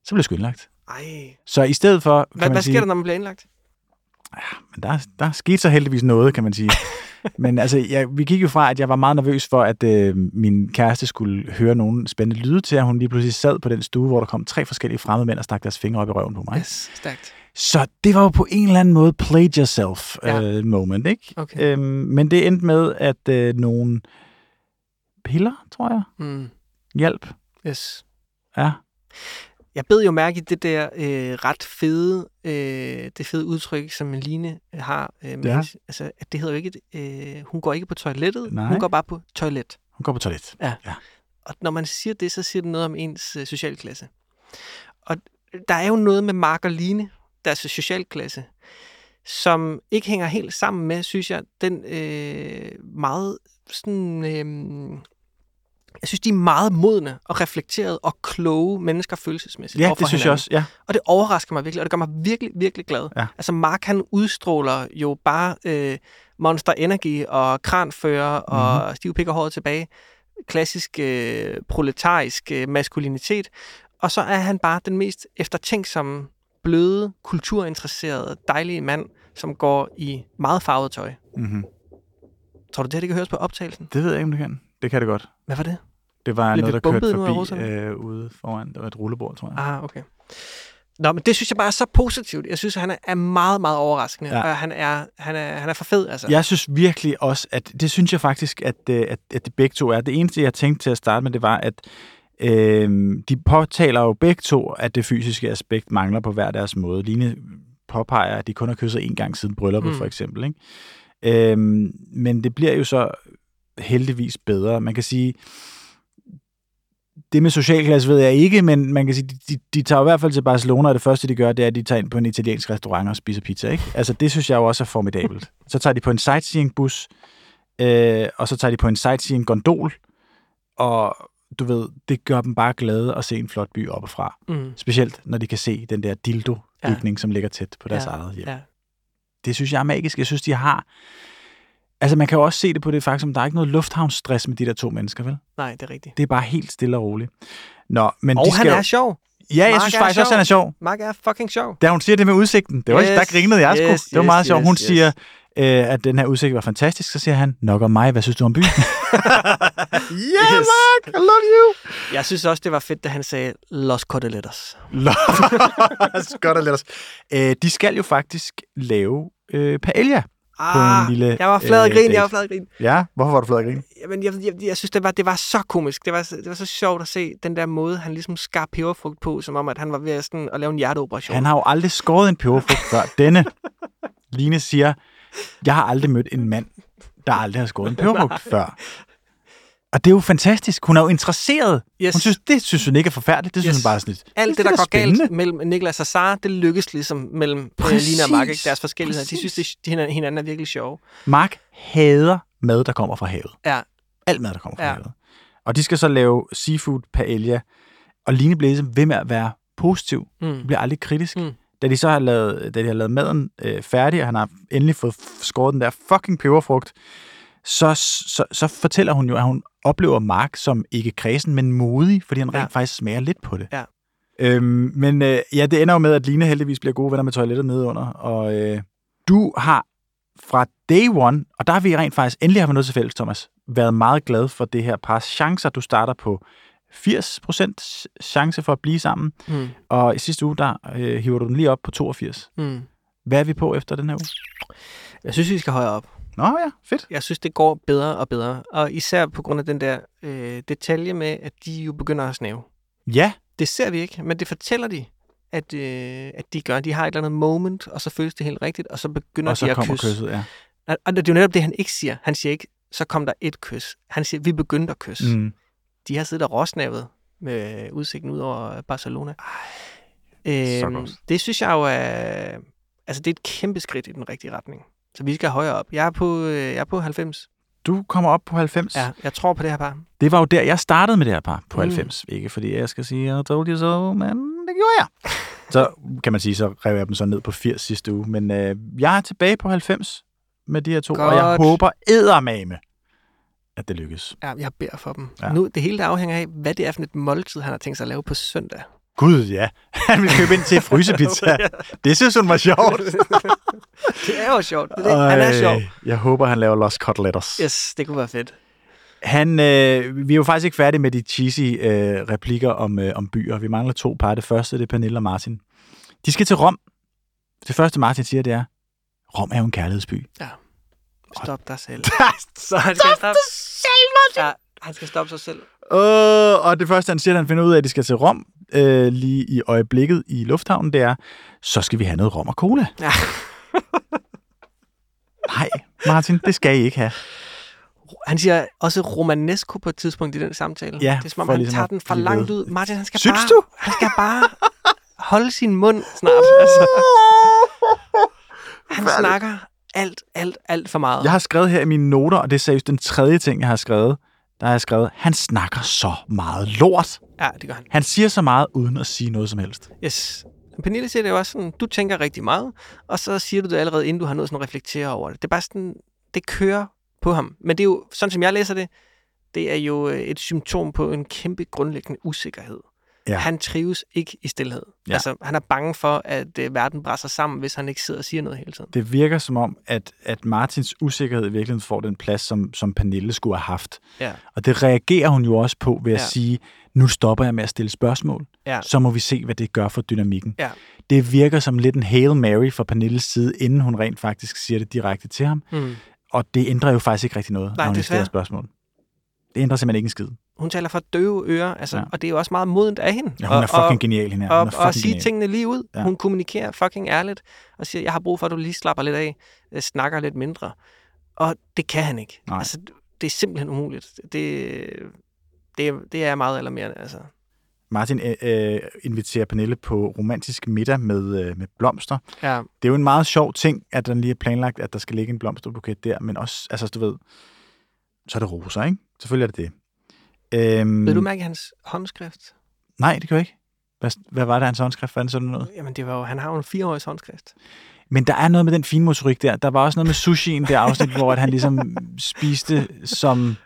Så blev jeg sgu indlagt. Ej. Så i stedet for... Hvad, hvad sige, sker der, når man bliver indlagt? Men der, der skete så heldigvis noget, kan man sige. Men altså, jeg, vi gik jo fra, at jeg var meget nervøs for, at øh, min kæreste skulle høre nogle spændende lyde til, at hun lige pludselig sad på den stue, hvor der kom tre forskellige fremmede mænd og stak deres fingre op i røven på mig. Yes, stærkt. Så det var jo på en eller anden måde play yourself Ja. øh, moment, ikke? Okay. Øhm, men det endte med, at øh, nogle piller, tror jeg. Mm. Hjælp. Yes. Ja. Jeg bed jo mærke i det der øh, ret fede, øh, det fede udtryk, som Line har. Øh, med, Ja. Altså, at det hedder jo ikke, et, øh, hun går ikke på toilettet, Nej. hun går bare på toilet. Hun går på toilet. Og når man siger det, så siger det noget om ens øh, socialklasse. Og der er jo noget med Mark og Line, deres socialklasse, som ikke hænger helt sammen med, synes jeg, den øh, meget sådan... Øh, jeg synes, de er meget modne og reflekterede og kloge mennesker følelsesmæssigt. Ja, det synes jeg hinanden. også. Ja. Og det overrasker mig virkelig, og det gør mig virkelig, virkelig glad. Ja. Altså Mark, han udstråler jo bare øh, Monster Energy og kranfører Mhm. og mm-hmm. stive pik og håret tilbage. Klassisk øh, proletarisk øh, maskulinitet. Og så er han bare den mest eftertænksomme, bløde, kulturinteresserede, dejlige mand, som går i meget farvet tøj. Mm-hmm. Tror du, det her det kan høres på optagelsen? Det ved jeg ikke, om det kan. Det kan det godt. Hvad var det? Det var Blev noget, der kørte forbi øh, ude foran. Det var et rullebord, tror jeg. Ah, okay. Nå, men det synes jeg bare er så positivt. Jeg synes, at han er- meget, meget overraskende. Ja. Og han er, han, er, han er for fed, altså. Jeg synes virkelig også, at det synes jeg faktisk, at, øh, at, at de begge to er. Det eneste, jeg tænkte til at starte med, det var, at øh, de påtaler jo begge to, at det fysiske aspekt mangler på hver deres måde. Line påpeger, at de kun har kysset en gang siden brylluppet, mm. Mm. for eksempel. Ikke? Øh, men det bliver jo så heldigvis bedre. Man kan sige, det med socialklasse ved jeg ikke, men man kan sige, de, de, tager i hvert fald til Barcelona, og det første, de gør, det er, at de tager ind på en italiensk restaurant og spiser pizza. Ikke? Altså, det synes jeg jo også er formidabelt. Så tager de på en sightseeing-bus, øh, og så tager de på en sightseeing-gondol, og du ved, det gør dem bare glade at se en flot by oppefra. Mm. Specielt, når de kan se den der dildo-bygning, ja. som ligger tæt på deres Ja, eget hjem. Ja. Det synes jeg er magisk. Jeg synes, de har... Altså, man kan jo også se det på det faktum, der er ikke noget lufthavnsstress med de der to mennesker, vel? Nej, det er rigtigt. Det er bare helt stille og roligt. Nå, men Og de han skal er jo... sjov. Ja, jeg Mark synes er faktisk også, sjov. han er sjov. Mark er fucking sjov. Da hun siger det med udsigten, det var yes, Yes, der grinede jeg sgu. yes, det var meget yes, sjovt. Hun yes, siger, øh, at den her udsigt var fantastisk. Så siger han, nok om mig, hvad synes du om byen? yeah, Yes. Mark, I love you. Jeg synes også, det var fedt, da han sagde Los Cordeletas. Godt at lade os. Øh, de skal jo faktisk lave øh, paella. Ah, en lille, jeg var flad og øh, grin, date. jeg var flad og grin. Ja, hvorfor var du flad at grine? Jamen, jeg, jeg, jeg synes, det var, det var så komisk. Det var, det var så sjovt at se den der måde, han ligesom skar peberfrugt på, som om, at han var ved at, sådan, at lave en hjerteoperation. Han har jo aldrig skåret en peberfrugt før. Denne, Line siger, jeg har aldrig mødt en mand, der aldrig har skåret en peberfrugt før. Og det er jo fantastisk. Hun er jo interesseret. Yes. Hun synes, det synes hun ikke er forfærdeligt. Det synes Yes. hun bare er sådan lidt. Alt det, det er der da går galt spændende. mellem Niklas og Sara, det lykkes ligesom mellem øh, Præcis. Lina og Mark. Ikke? Deres forskelligheder. De synes, det, de hinanden- hinanden er virkelig sjove. Mark hader mad, der kommer fra havet. Ja. Alt mad, der kommer fra Ja. havet. Og de skal så lave seafood paella. Og Line bliver ligesom ved med at være positiv. Mm. Bliver aldrig kritisk. Mm. Da de så har lavet, da de har lavet maden øh, færdig, og han har endelig fået skåret den der fucking peberfrugt, så, så, så fortæller hun jo, at hun oplever Mark som ikke kredsen, men modig, fordi han Ja. rent faktisk smager lidt på det. Ja. Øhm, men øh, ja, det ender jo med, at Line heldigvis bliver gode venner med toilettet nedenunder, og øh, du har fra day one, og der har vi rent faktisk endelig har noget til fælles, Thomas, været meget glad for det her par chancer. Du starter på 80% chance for at blive sammen, Mm. og i sidste uge, der øh, hiver du den lige op på 82. Mm. Hvad er vi på efter den her uge? Jeg synes, vi skal højere op. Nå ja, fedt. Jeg synes, det går bedre og bedre. Og især på grund af den der øh, detalje med, at de jo begynder at snæve. Ja, Det ser vi ikke, men det fortæller de, at, øh, at de gør. De har et eller andet moment, og så føles det helt rigtigt, og så begynder og så de at kommer kysse. kysset, ja. Og og det er jo netop det, han ikke siger. Han siger ikke, så kom der et kys. Han siger, vi begyndte at kysse. Mm. De har siddet og råsnavet med udsigten ud over Barcelona. så Øhm, det synes jeg jo er... Altså, det er et kæmpe skridt i den rigtige retning. Så vi skal højere op. Jeg er på, øh, jeg er på 90. Du kommer op på 90. Ja, jeg tror på det her par. Det var jo der, jeg startede med det her par på Mm. 90. Ikke fordi jeg skal sige, I told you so, men det gjorde jeg. Så kan man sige, så rev jeg dem så ned på 80 sidste uge. Men øh, jeg er tilbage på 90 med de her to, og jeg Godt. håber eddermame, at det lykkes. Ja, jeg beder for dem. Ja. Nu, det hele der afhænger af, hvad det er for et måltid, han har tænkt sig at lave på søndag. Gud, ja. Han vil købe ind til frysepizza. Det synes hun var sjovt. det er jo sjovt. Det er det. Han er sjov. Jeg håber, han laver Lost Cutletters. Yes, det kunne være fedt. Han, øh, vi er jo faktisk ikke færdige med de cheesy øh, replikker om, øh, om byer. Vi mangler to par. Det første det er Pernille og Martin. De skal til Rom. Det første Martin siger, det er, Rom er jo en kærlighedsby. Stop dig selv. så han skal stoppe. Ja, Han skal stoppe sig selv. Øh, og det første, han siger, han finder ud af, at de skal til Rom, øh, lige i øjeblikket i lufthavnen, det er, så skal vi have noget rom og cola. Ja. Nej, Martin, det skal I ikke have. Han siger også romanesco på et tidspunkt i den samtale. Ja, det er som om, han ligesom tager den for langt ud. Martin, han skal Synes bare, du? Han skal bare holde sin mund snart. Altså, han snakker alt, alt, alt for meget. Jeg har skrevet her i mine noter, og det er seriøst den tredje ting, jeg har skrevet. Der har jeg skrevet, han snakker så meget lort. Ja, det gør han. Han siger så meget, uden at sige noget som helst. Yes. Pernille siger det jo også sådan, du tænker rigtig meget, og så siger du det allerede, inden du har noget sådan at reflektere over det. Det er bare sådan, det kører på ham. Men det er jo, sådan som jeg læser det, det er jo øh, et symptom på en kæmpe grundlæggende usikkerhed. Ja. Han trives ikke i stillhed. Ja. Altså, han er bange for, at øh, verden brænder sammen, hvis han ikke sidder og siger noget hele tiden. Det virker som om, at, at Martins usikkerhed i virkeligheden får den plads, som, som Pernille skulle have haft. Ja. Og det reagerer hun jo også på ved at Ja. sige, nu stopper jeg med at stille spørgsmål. Ja. Så må vi se, hvad det gør for dynamikken. Ja. Det virker som lidt en Hail Mary fra Pernilles side, inden hun rent faktisk siger det direkte til ham. Mm. Og det ændrer jo faktisk ikke rigtig noget, Nej, når hun stiller spørgsmål. Det ændrer simpelthen ikke en skid. Hun taler for døve ører, altså, Ja. og det er jo også meget modent af hende. Ja, hun er og, fucking og, genial, hende her. og, Hun og, sige genial. tingene lige ud. Ja. Hun kommunikerer fucking ærligt og siger, jeg har brug for, at du lige slapper lidt af, øh, snakker lidt mindre. Og det kan han ikke. Nej. Altså, det er simpelthen umuligt. Det, det, er- det er meget alarmerende. Altså. Martin øh, øh, inviterer Pernille på romantisk middag med, øh, med blomster. Ja. Det er jo en meget sjov ting, at den lige er planlagt, at der skal ligge en blomsterbuket der, men også, altså du ved, så er det roser, ikke? Selvfølgelig er det det. Øhm, Ved du mærke hans håndskrift? Nej, det gør jeg ikke. Hvad, hvad var det, hans håndskrift? Det sådan noget? Jamen, det var jo, han har jo en fireårig håndskrift. Men der er noget med den finmotorik der. Der var også noget med sushien, det afsnit, hvor at han ligesom spiste som...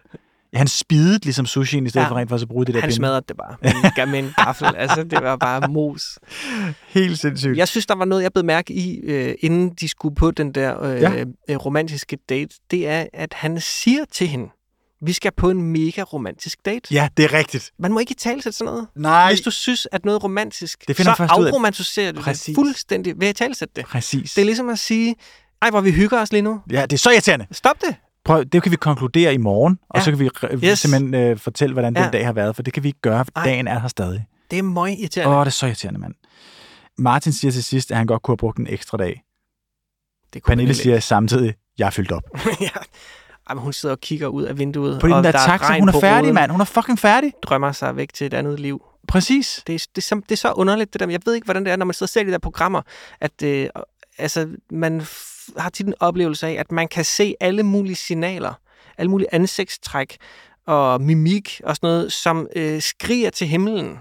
Ja, han spidede ligesom sushien, i stedet ja. For rent faktisk at bruge det der Han pinde. smadrede det bare med en, med en gaffel. altså, det var bare mos. Helt sindssygt. Jeg synes, der var noget, jeg blev mærke i, øh, inden de skulle på den der øh, Ja. ja. romantiske date. Det er, at han siger til hende, vi skal på en mega romantisk date. Ja, det er rigtigt. Man må ikke tale til sådan noget. Nej. Hvis du synes, at noget er romantisk, Det så afromantiserer du Præcis. det fuldstændig ved at talsætte det. Præcis. Det er ligesom at sige, ej, hvor vi hygger os lige nu. Ja, det er så irriterende. Stop det. Prøv, det kan vi konkludere i morgen, og Ja. så kan vi Yes. simpelthen øh, fortælle, hvordan den Ja. dag har været, for det kan vi ikke gøre, for Ej. dagen er her stadig. Det er Åh, irriterende. oh, det er så irriterende, mand. Martin siger til sidst, at han godt kunne have brugt en ekstra dag. det kunne Pernille siger samtidig, jeg er fyldt op. ja. Ej, men hun sidder og kigger ud af vinduet, og den der der taxa, er hun er på færdig, mand. Hun er fucking færdig. drømmer sig væk til et andet liv. Præcis. Det er, det, så- det er så underligt, det der. Jeg ved ikke, hvordan det er, når man sidder og ser de der programmer, at øh, altså, man har tit en oplevelse af, at man kan se alle mulige signaler, alle mulige ansigtstræk og mimik og sådan noget, som øh, skriger til himlen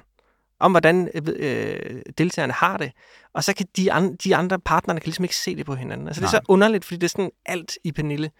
om, hvordan øh, øh, deltagerne har det. Og så kan de, an, de andre partnerne kan ligesom ikke se det på hinanden. Altså, det er Nej. så underligt, fordi det er sådan alt i Pernille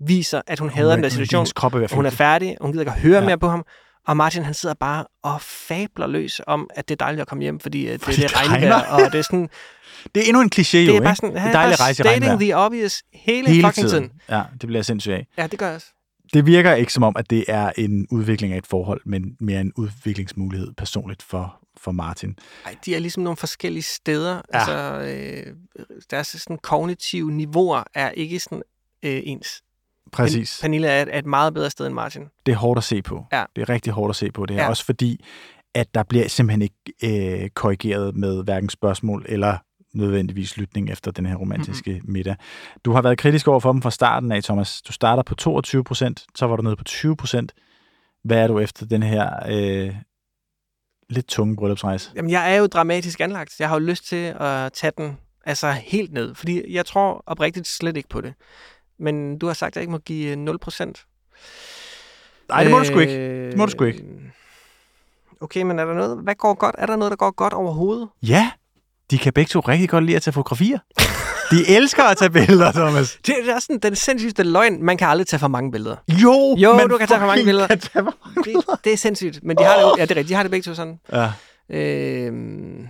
viser, at hun, hader er- den der situation. krop er Hun er færdig, hun gider ikke at høre Ja. mere på ham. Og Martin, han sidder bare og fabler løs om, at det er dejligt at komme hjem, fordi, Fordi det, det det er regnvejr, regner. og det er sådan, Det er endnu en kliché, jo, det er bare sådan, det han er er dejligt rejse stating regnvejr. the obvious hele, Hele fucking tiden. tiden. Ja, det bliver jeg sindssygt af. Ja, det gør jeg også. Det virker ikke som om, at det er en udvikling af et forhold, men mere en udviklingsmulighed personligt for, for Martin. Ej, de er ligesom nogle forskellige steder. Ja. Altså, øh, deres sådan kognitive niveauer er ikke sådan øh, ens. Præcis. Pernille er et, er et meget bedre sted end Martin. Det er hårdt at se på. Ja. Det er rigtig hårdt at se på det her. Ja. Også fordi, at der bliver simpelthen ikke øh, korrigeret med hverken spørgsmål eller nødvendigvis lytning efter den her romantiske mm-hmm. middag. Du har været kritisk over for dem fra starten af, Thomas. Du starter på 22 procent, så var du nede på 20 procent. Hvad er du efter den her øh, lidt tunge bryllupsrejse? Jamen, jeg er jo dramatisk anlagt. Jeg har jo lyst til at tage den altså helt ned, fordi jeg tror oprigtigt slet ikke på det. Men du har sagt, at jeg ikke må give øh, 0 procent. Nej, det må du sgu ikke. Det må du sgu ikke. Okay, men er der noget, hvad går godt? Er der noget, der går godt overhovedet? Ja, de kan begge to rigtig godt lide at tage fotografier. De elsker at tage billeder, Thomas. Det, er sådan den sindssygste løgn. Man kan aldrig tage for mange billeder. Jo, Jo, man du kan tage for mange billeder. Kan tage for mange Det, det er sindssygt. Men de har det, ja, det er rigtigt. De har det begge to sådan. Ja. Øhm,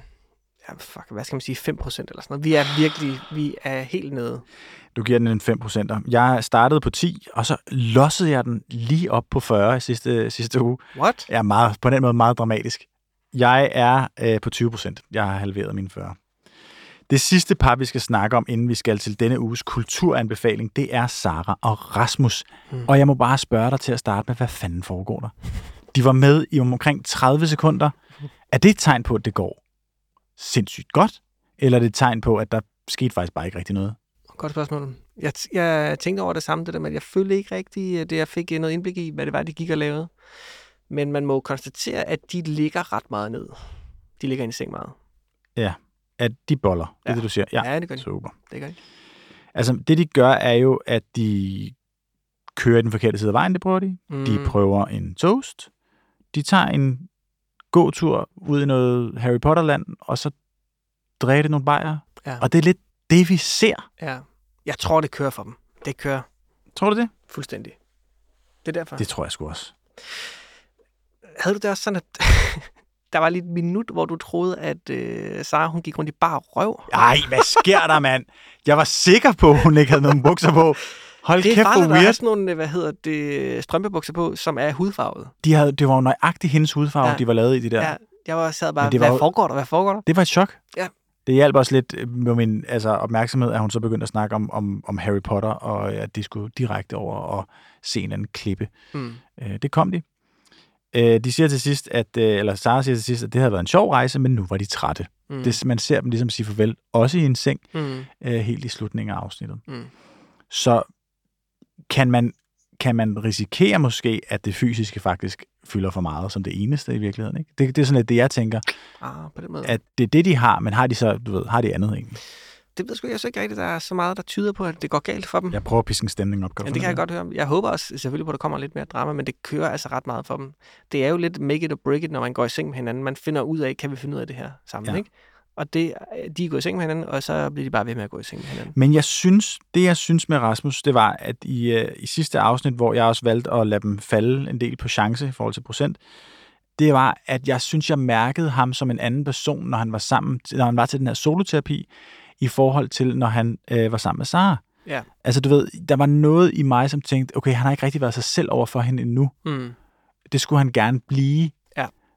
fuck, hvad skal man sige? 5 procent eller sådan noget. Vi er virkelig, vi er helt nede. Du giver den en 5 procenter. Jeg startede på 10, og så lossede jeg den lige op på 40 i sidste, sidste uge. What? Jeg er meget, på den måde meget dramatisk. Jeg er øh, på 20 procent. Jeg har halveret mine 40. Det sidste par, vi skal snakke om, inden vi skal til denne uges kulturanbefaling, det er Sara og Rasmus. Mm. Og jeg må bare spørge dig til at starte med, hvad fanden foregår der? De var med i omkring 30 sekunder. Er det et tegn på, at det går sindssygt godt? Eller er det et tegn på, at der skete faktisk bare ikke rigtig noget? Godt spørgsmål. Jeg, jeg tænkte over det samme, det der med, at jeg følte ikke rigtigt, det jeg fik noget indblik i, hvad det var, de gik og lavede. Men man må konstatere, at de ligger ret meget ned. De ligger i en seng meget. Ja, at de boller. Det er Ja. det, du siger. Ja, Ja, det gør de. super. Det gør de. Altså, det de gør, er jo, at de kører den forkerte side af vejen, det prøver de. Mm. De prøver en toast. De tager en gåtur ud i noget Harry Potter-land, og så det nogle bajer. Ja. Og det er lidt det, vi ser. ja. Jeg tror, det kører for dem. Det kører Tror du det? fuldstændig. Det er derfor. Det tror jeg sgu også. Havde du det også sådan, at der var lige et minut, hvor du troede, at øh, Sara hun gik rundt i bare røv? Ej, hvad sker der, mand? Jeg var sikker på, at hun ikke havde nogen bukser på. Hold Det er kæft, bare, hvor er weird. sådan nogle, øh, hvad hedder det, strømpebukser på, som er hudfarvet. De havde, det var jo nøjagtigt hendes hudfarve, ja. De var lavet i de der. Ja. Jeg var sad bare, Men det hvad var foregår der, hvad foregår der? Det var et chok. Ja. Det hjalp også lidt øh, med min altså, opmærksomhed, at hun så begyndte at snakke om, om, om Harry Potter, og at de skulle direkte over og se en eller anden klippe. Mm. Øh, det kom de. Øh, de siger til sidst, at, øh, eller Sara siger til sidst, at det havde været en sjov rejse, men nu var de trætte. Mm. Det, man ser dem ligesom sige farvel, også i en seng, Mm. øh, helt i slutningen af afsnittet. Mm. Så kan man, kan man risikere måske, at det fysiske faktisk fylder for meget som det eneste i virkeligheden. Ikke? Det, det er sådan lidt det, jeg tænker, Ah, på den måde. at det er det, de har, men har de så, du ved, har de andet egentlig? Det ved jeg sgu. Jeg synes ikke rigtigt, der er så meget, der tyder på, at det går galt for dem. Jeg prøver at piske en stemning op. Ja, det kan jeg godt høre. Jeg håber også selvfølgelig på, at der kommer lidt mere drama, men det kører altså ret meget for dem. Det er jo lidt make it or break it, når man går i seng med hinanden. Man finder ud af, kan vi finde ud af det her sammen, Ja. ikke? Og det, de er gået i seng med hinanden, og så bliver de bare ved med at gå i seng med hinanden. Men jeg synes, det jeg synes med Rasmus, det var, at i, øh, i sidste afsnit, hvor jeg også valgte at lade dem falde en del på chance i forhold til procent, det var, at jeg synes, jeg mærkede ham som en anden person, når han var sammen, når han var til den her soloterapi, i forhold til, når han øh, var sammen med Sara. Ja. Altså, du ved, der var noget i mig, som tænkte, okay, han har ikke rigtig været sig selv over for hende endnu. Mm. Det skulle han gerne blive.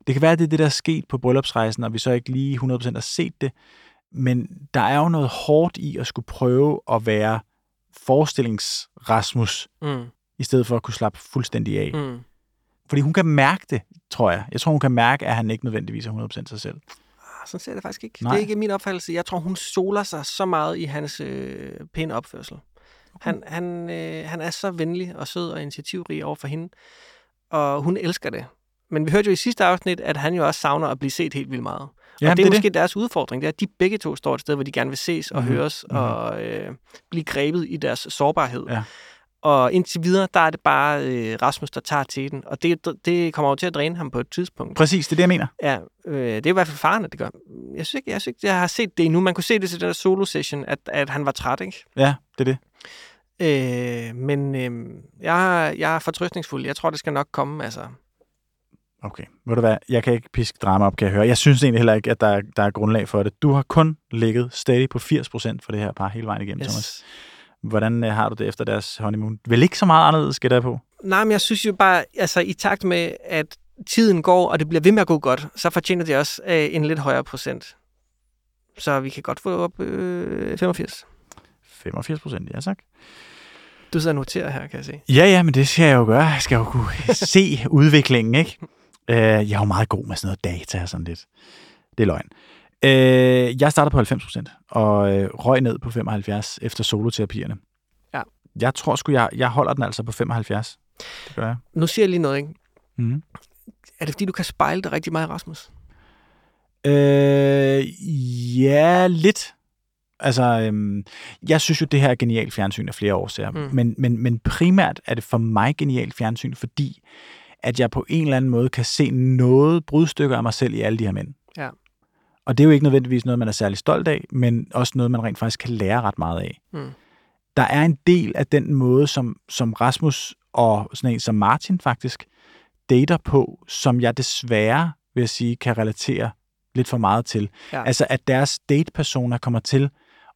Det kan være, at det er det, der er sket på bryllupsrejsen, og vi så ikke lige 100% har set det. Men der er jo noget hårdt i at skulle prøve at være forestillings-Rasmus, Mm. i stedet for at kunne slappe fuldstændig af. Mm. Mm. Fordi hun kan mærke det, tror jeg. Jeg tror, hun kan mærke, at han ikke nødvendigvis er 100% sig selv. Ah, Sådan ser jeg det faktisk ikke. Nej. Det er ikke min opfattelse. Jeg tror, hun soler sig så meget i hans øh, pæne opførsel. Han, han, øh, han er så venlig og sød og initiativrig over for hende, og hun elsker det. Men vi hørte jo i sidste afsnit, at han jo også savner at blive set helt vildt meget. Ja, og det er måske deres udfordring, det er, at de begge to står et sted, hvor de gerne vil ses og Mhm, mm-hmm. høres mhm. og øh, blive grebet i deres sårbarhed. Ja. Og indtil videre, der er det bare øh, Rasmus, der tager til den. Og det, det kommer jo til at dræne ham på et tidspunkt. Præcis, det er det, jeg mener. Ja, øh, det er i hvert fald faren, at det gør. Jeg synes ikke, jeg, synes ikke, jeg har set det endnu. Man kunne se det til den der solo-session, at, at han var træt, ikke? Ja, det er det. Øh, men øh, jeg, jeg er fortrøstningsfuld. Jeg tror, det skal nok komme, altså. Okay, ved du hvad, jeg kan ikke piske drama op, kan jeg høre. Jeg synes egentlig heller ikke, at der er, der er grundlag for det. Du har kun ligget stadig på 80% for det her par hele vejen igennem, yes. Thomas. Hvordan øh, har du det efter deres honeymoon? Vel ikke så meget anderledes, skal der på? Nej, men jeg synes jo bare, altså i takt med, at tiden går, og det bliver ved med at gå godt, så fortjener det også øh, en lidt højere procent. Så vi kan godt få op øh, 85. 85 procent, ja tak. Du sidder og noterer her, kan jeg se. Ja, ja, men det skal jeg jo gøre. Jeg skal jo kunne se udviklingen, ikke? Øh, jeg er jo meget god med sådan noget data og sådan lidt. Det er løgn. Øh, jeg starter på 90 procent og øh, røg ned på 75 efter soloterapierne. Ja. Jeg tror sgu, jeg, jeg holder den altså på 75. Det gør jeg. Nu siger jeg lige noget, ikke? Mm. Er det fordi, du kan spejle dig rigtig meget, Rasmus? Øh, ja, lidt. Altså, øhm, jeg synes jo, det her er genialt fjernsyn af flere årsager. Mm. Men, men, men primært er det for mig genialt fjernsyn, fordi at jeg på en eller anden måde kan se noget brudstykker af mig selv i alle de her mænd. Ja. Og det er jo ikke nødvendigvis noget, man er særlig stolt af, men også noget, man rent faktisk kan lære ret meget af. Mm. Der er en del af den måde, som, som Rasmus og sådan en som Martin faktisk dater på, som jeg desværre, vil jeg sige, kan relatere lidt for meget til. Ja. Altså, at deres datepersoner kommer til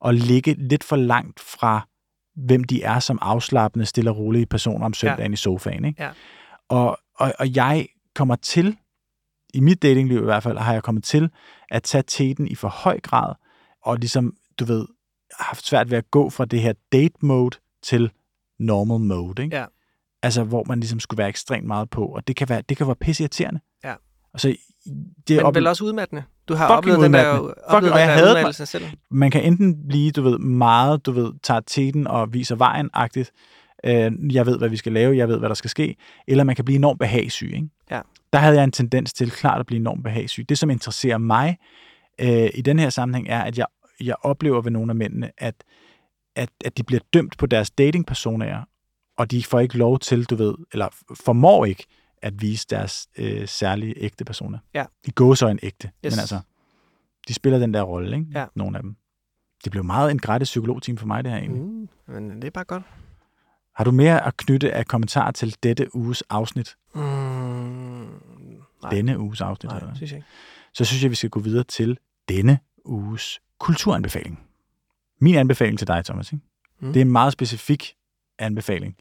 at ligge lidt for langt fra, hvem de er som afslappende, stille og rolige personer om søndagen ja. i sofaen. Ikke? Ja. Og, og, og jeg kommer til, i mit datingliv i hvert fald, har jeg kommet til at tage teten i for høj grad, og ligesom du ved, haft svært ved at gå fra det her date mode til normal mode, ikke? Ja. Altså, hvor man ligesom skulle være ekstremt meget på, og det kan være, det kan være pisseirriterende. Ja. Og så, det er Men vel også udmattende. Du har oplevet den der. Fuck, oplevet og den jeg havde- udmattelse selv. man kan enten blive, du ved, meget, du ved, tager teten og viser vejen-agtigt. Øh, jeg ved, hvad vi skal lave, jeg ved, hvad der skal ske. Eller man kan blive enormt behagsyg, ikke? Ja. Der havde jeg en tendens til klart at blive enormt behagsyg. Det, som interesserer mig øh, i den her sammenhæng, er, at jeg, jeg oplever ved nogle af mændene, at, at, at de bliver dømt på deres datingpersonaer, og de får ikke lov til, du ved, eller formår ikke at vise deres øh, særlige ægte personer. Ja. I gåsøjne ægte. Yes. Men altså, de spiller den der rolle, ikke? Ja. Nogle af dem. Det blev meget en gratis psykologteam for mig, det her egentlig. Mm, men det er bare godt. Har du mere at knytte af kommentarer til dette uges afsnit? Mm, nej, Denne uges afsnit? nej, eller synes jeg ikke. Så synes jeg, vi skal gå videre til denne uges kulturanbefaling. Min anbefaling til dig, Thomas, ikke? Mm. det er en meget specifik anbefaling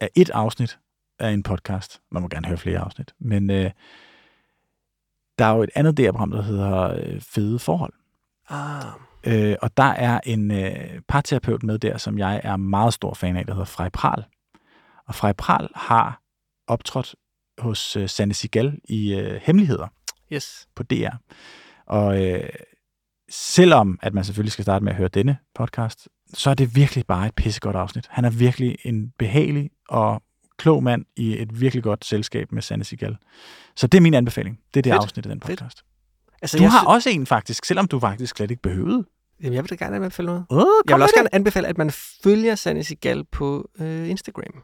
af et afsnit af en podcast. Man må gerne høre flere afsnit. Men øh, der er jo et andet DR-program, der hedder øh, Fede Forhold. Ah, Øh, og der er en øh, parterapeut med der, som jeg er meget stor fan af, der hedder Frej Pral. Og Frej Pral har optrådt hos øh, Sanne Sigal i øh, Hemmeligheder yes. på DR. Og øh, selvom at man selvfølgelig skal starte med at høre denne podcast, så er det virkelig bare et pissegodt afsnit. Han er virkelig en behagelig og klog mand i et virkelig godt selskab med Sanne Sigal. Så det er min anbefaling. Det er det Fedt. afsnit af den Fedt. podcast. Altså, Du har sy- også en faktisk, selvom du faktisk slet ikke behøvede. Jamen, jeg vil da gerne anbefale noget. Uh, Jeg vil også gerne anbefale, at man følger Sanne Sigal på øh, Instagram.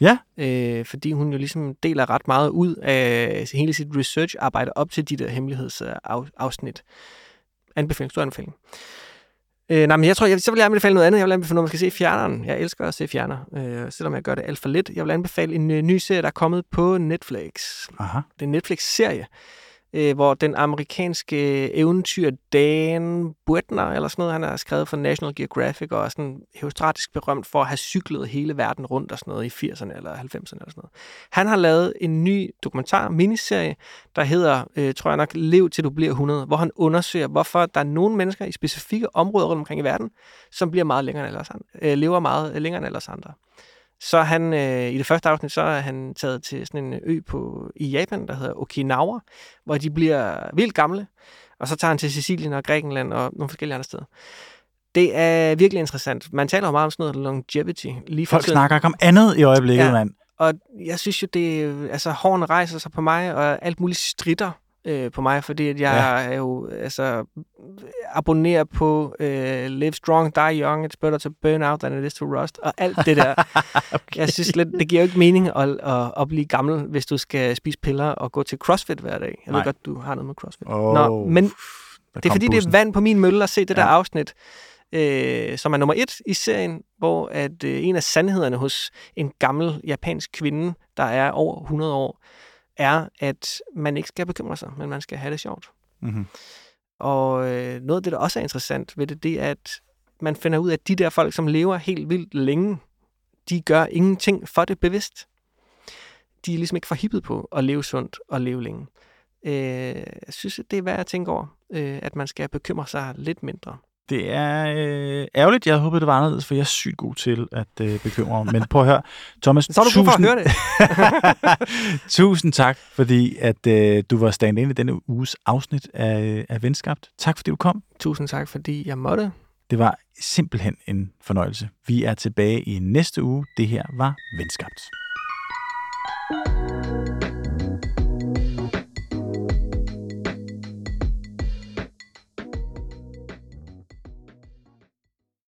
Ja. Øh, fordi hun jo ligesom deler ret meget ud af hele sit research-arbejde op til de der hemmelighedsafsnit. Anbefaling, stor anbefaling. Øh, nej, men jeg tror, jeg, så vil jeg anbefale noget andet. Jeg vil anbefale, når man skal se fjerneren. Jeg elsker at se fjerner, øh, selvom jeg gør det alt for lidt. Jeg vil anbefale en øh, ny serie, der er kommet på Netflix. Aha. Det er en Netflix-serie, øh, hvor den amerikanske øh, eventyr Dan Buettner, eller sådan noget, han har skrevet for National Geographic, og er sådan herostratisk berømt for at have cyklet hele verden rundt og sådan noget i 80'erne eller 90'erne eller sådan noget. Han har lavet en ny dokumentar, miniserie, der hedder, øh, tror jeg nok, Lev til du bliver 100, hvor han undersøger, hvorfor der er nogle mennesker i specifikke områder rundt omkring i verden, som bliver meget længere end ellers andre, øh, lever meget øh, længere end ellers andre. Så han, øh, i det første afsnit, så er han taget til sådan en ø på, i Japan, der hedder Okinawa, hvor de bliver vildt gamle. Og så tager han til Sicilien og Grækenland og nogle forskellige andre steder. Det er virkelig interessant. Man taler jo meget om sådan noget longevity. Lige Folk tiden. snakker ikke om andet i øjeblikket, ja. mand. Og jeg synes jo, det altså hårene rejser sig på mig, og alt muligt stritter øh, på mig, fordi at jeg ja. er jo altså abonnerer på øh, Live Strong, Die Young, It's Better to Burn Out than it is to Rust, og alt det der. okay. Jeg synes lidt, det giver jo ikke mening at, at, at blive gammel, hvis du skal spise piller og gå til CrossFit hver dag. Jeg Nej. ved godt, du har noget med CrossFit. Oh, Nå, men det er fordi, det er vand på min mølle at se det ja. der afsnit, øh, som er nummer et i serien, hvor at øh, en af sandhederne hos en gammel japansk kvinde, der er over 100 år, er, at man ikke skal bekymre sig, men man skal have det sjovt. Mm-hmm. Og øh, noget af det, der også er interessant ved det, det er, at man finder ud af, at de der folk, som lever helt vildt længe, de gør ingenting for det bevidst. De er ligesom ikke forhippet på at leve sundt og leve længe. Øh, jeg synes, at det er værd at tænke over, øh, at man skal bekymre sig lidt mindre. Det er øh, ærgerligt. Jeg håbede, det var anderledes, for jeg er sygt god til at øh, bekymre mig. Men prøv at høre, Thomas. Så du brug for at høre det. tusind tak, fordi at øh, du var stand ind i denne uges afsnit af, af Venskabt. Tak, fordi du kom. Tusind tak, fordi jeg måtte. Det var simpelthen en fornøjelse. Vi er tilbage i næste uge. Det her var Venskabt.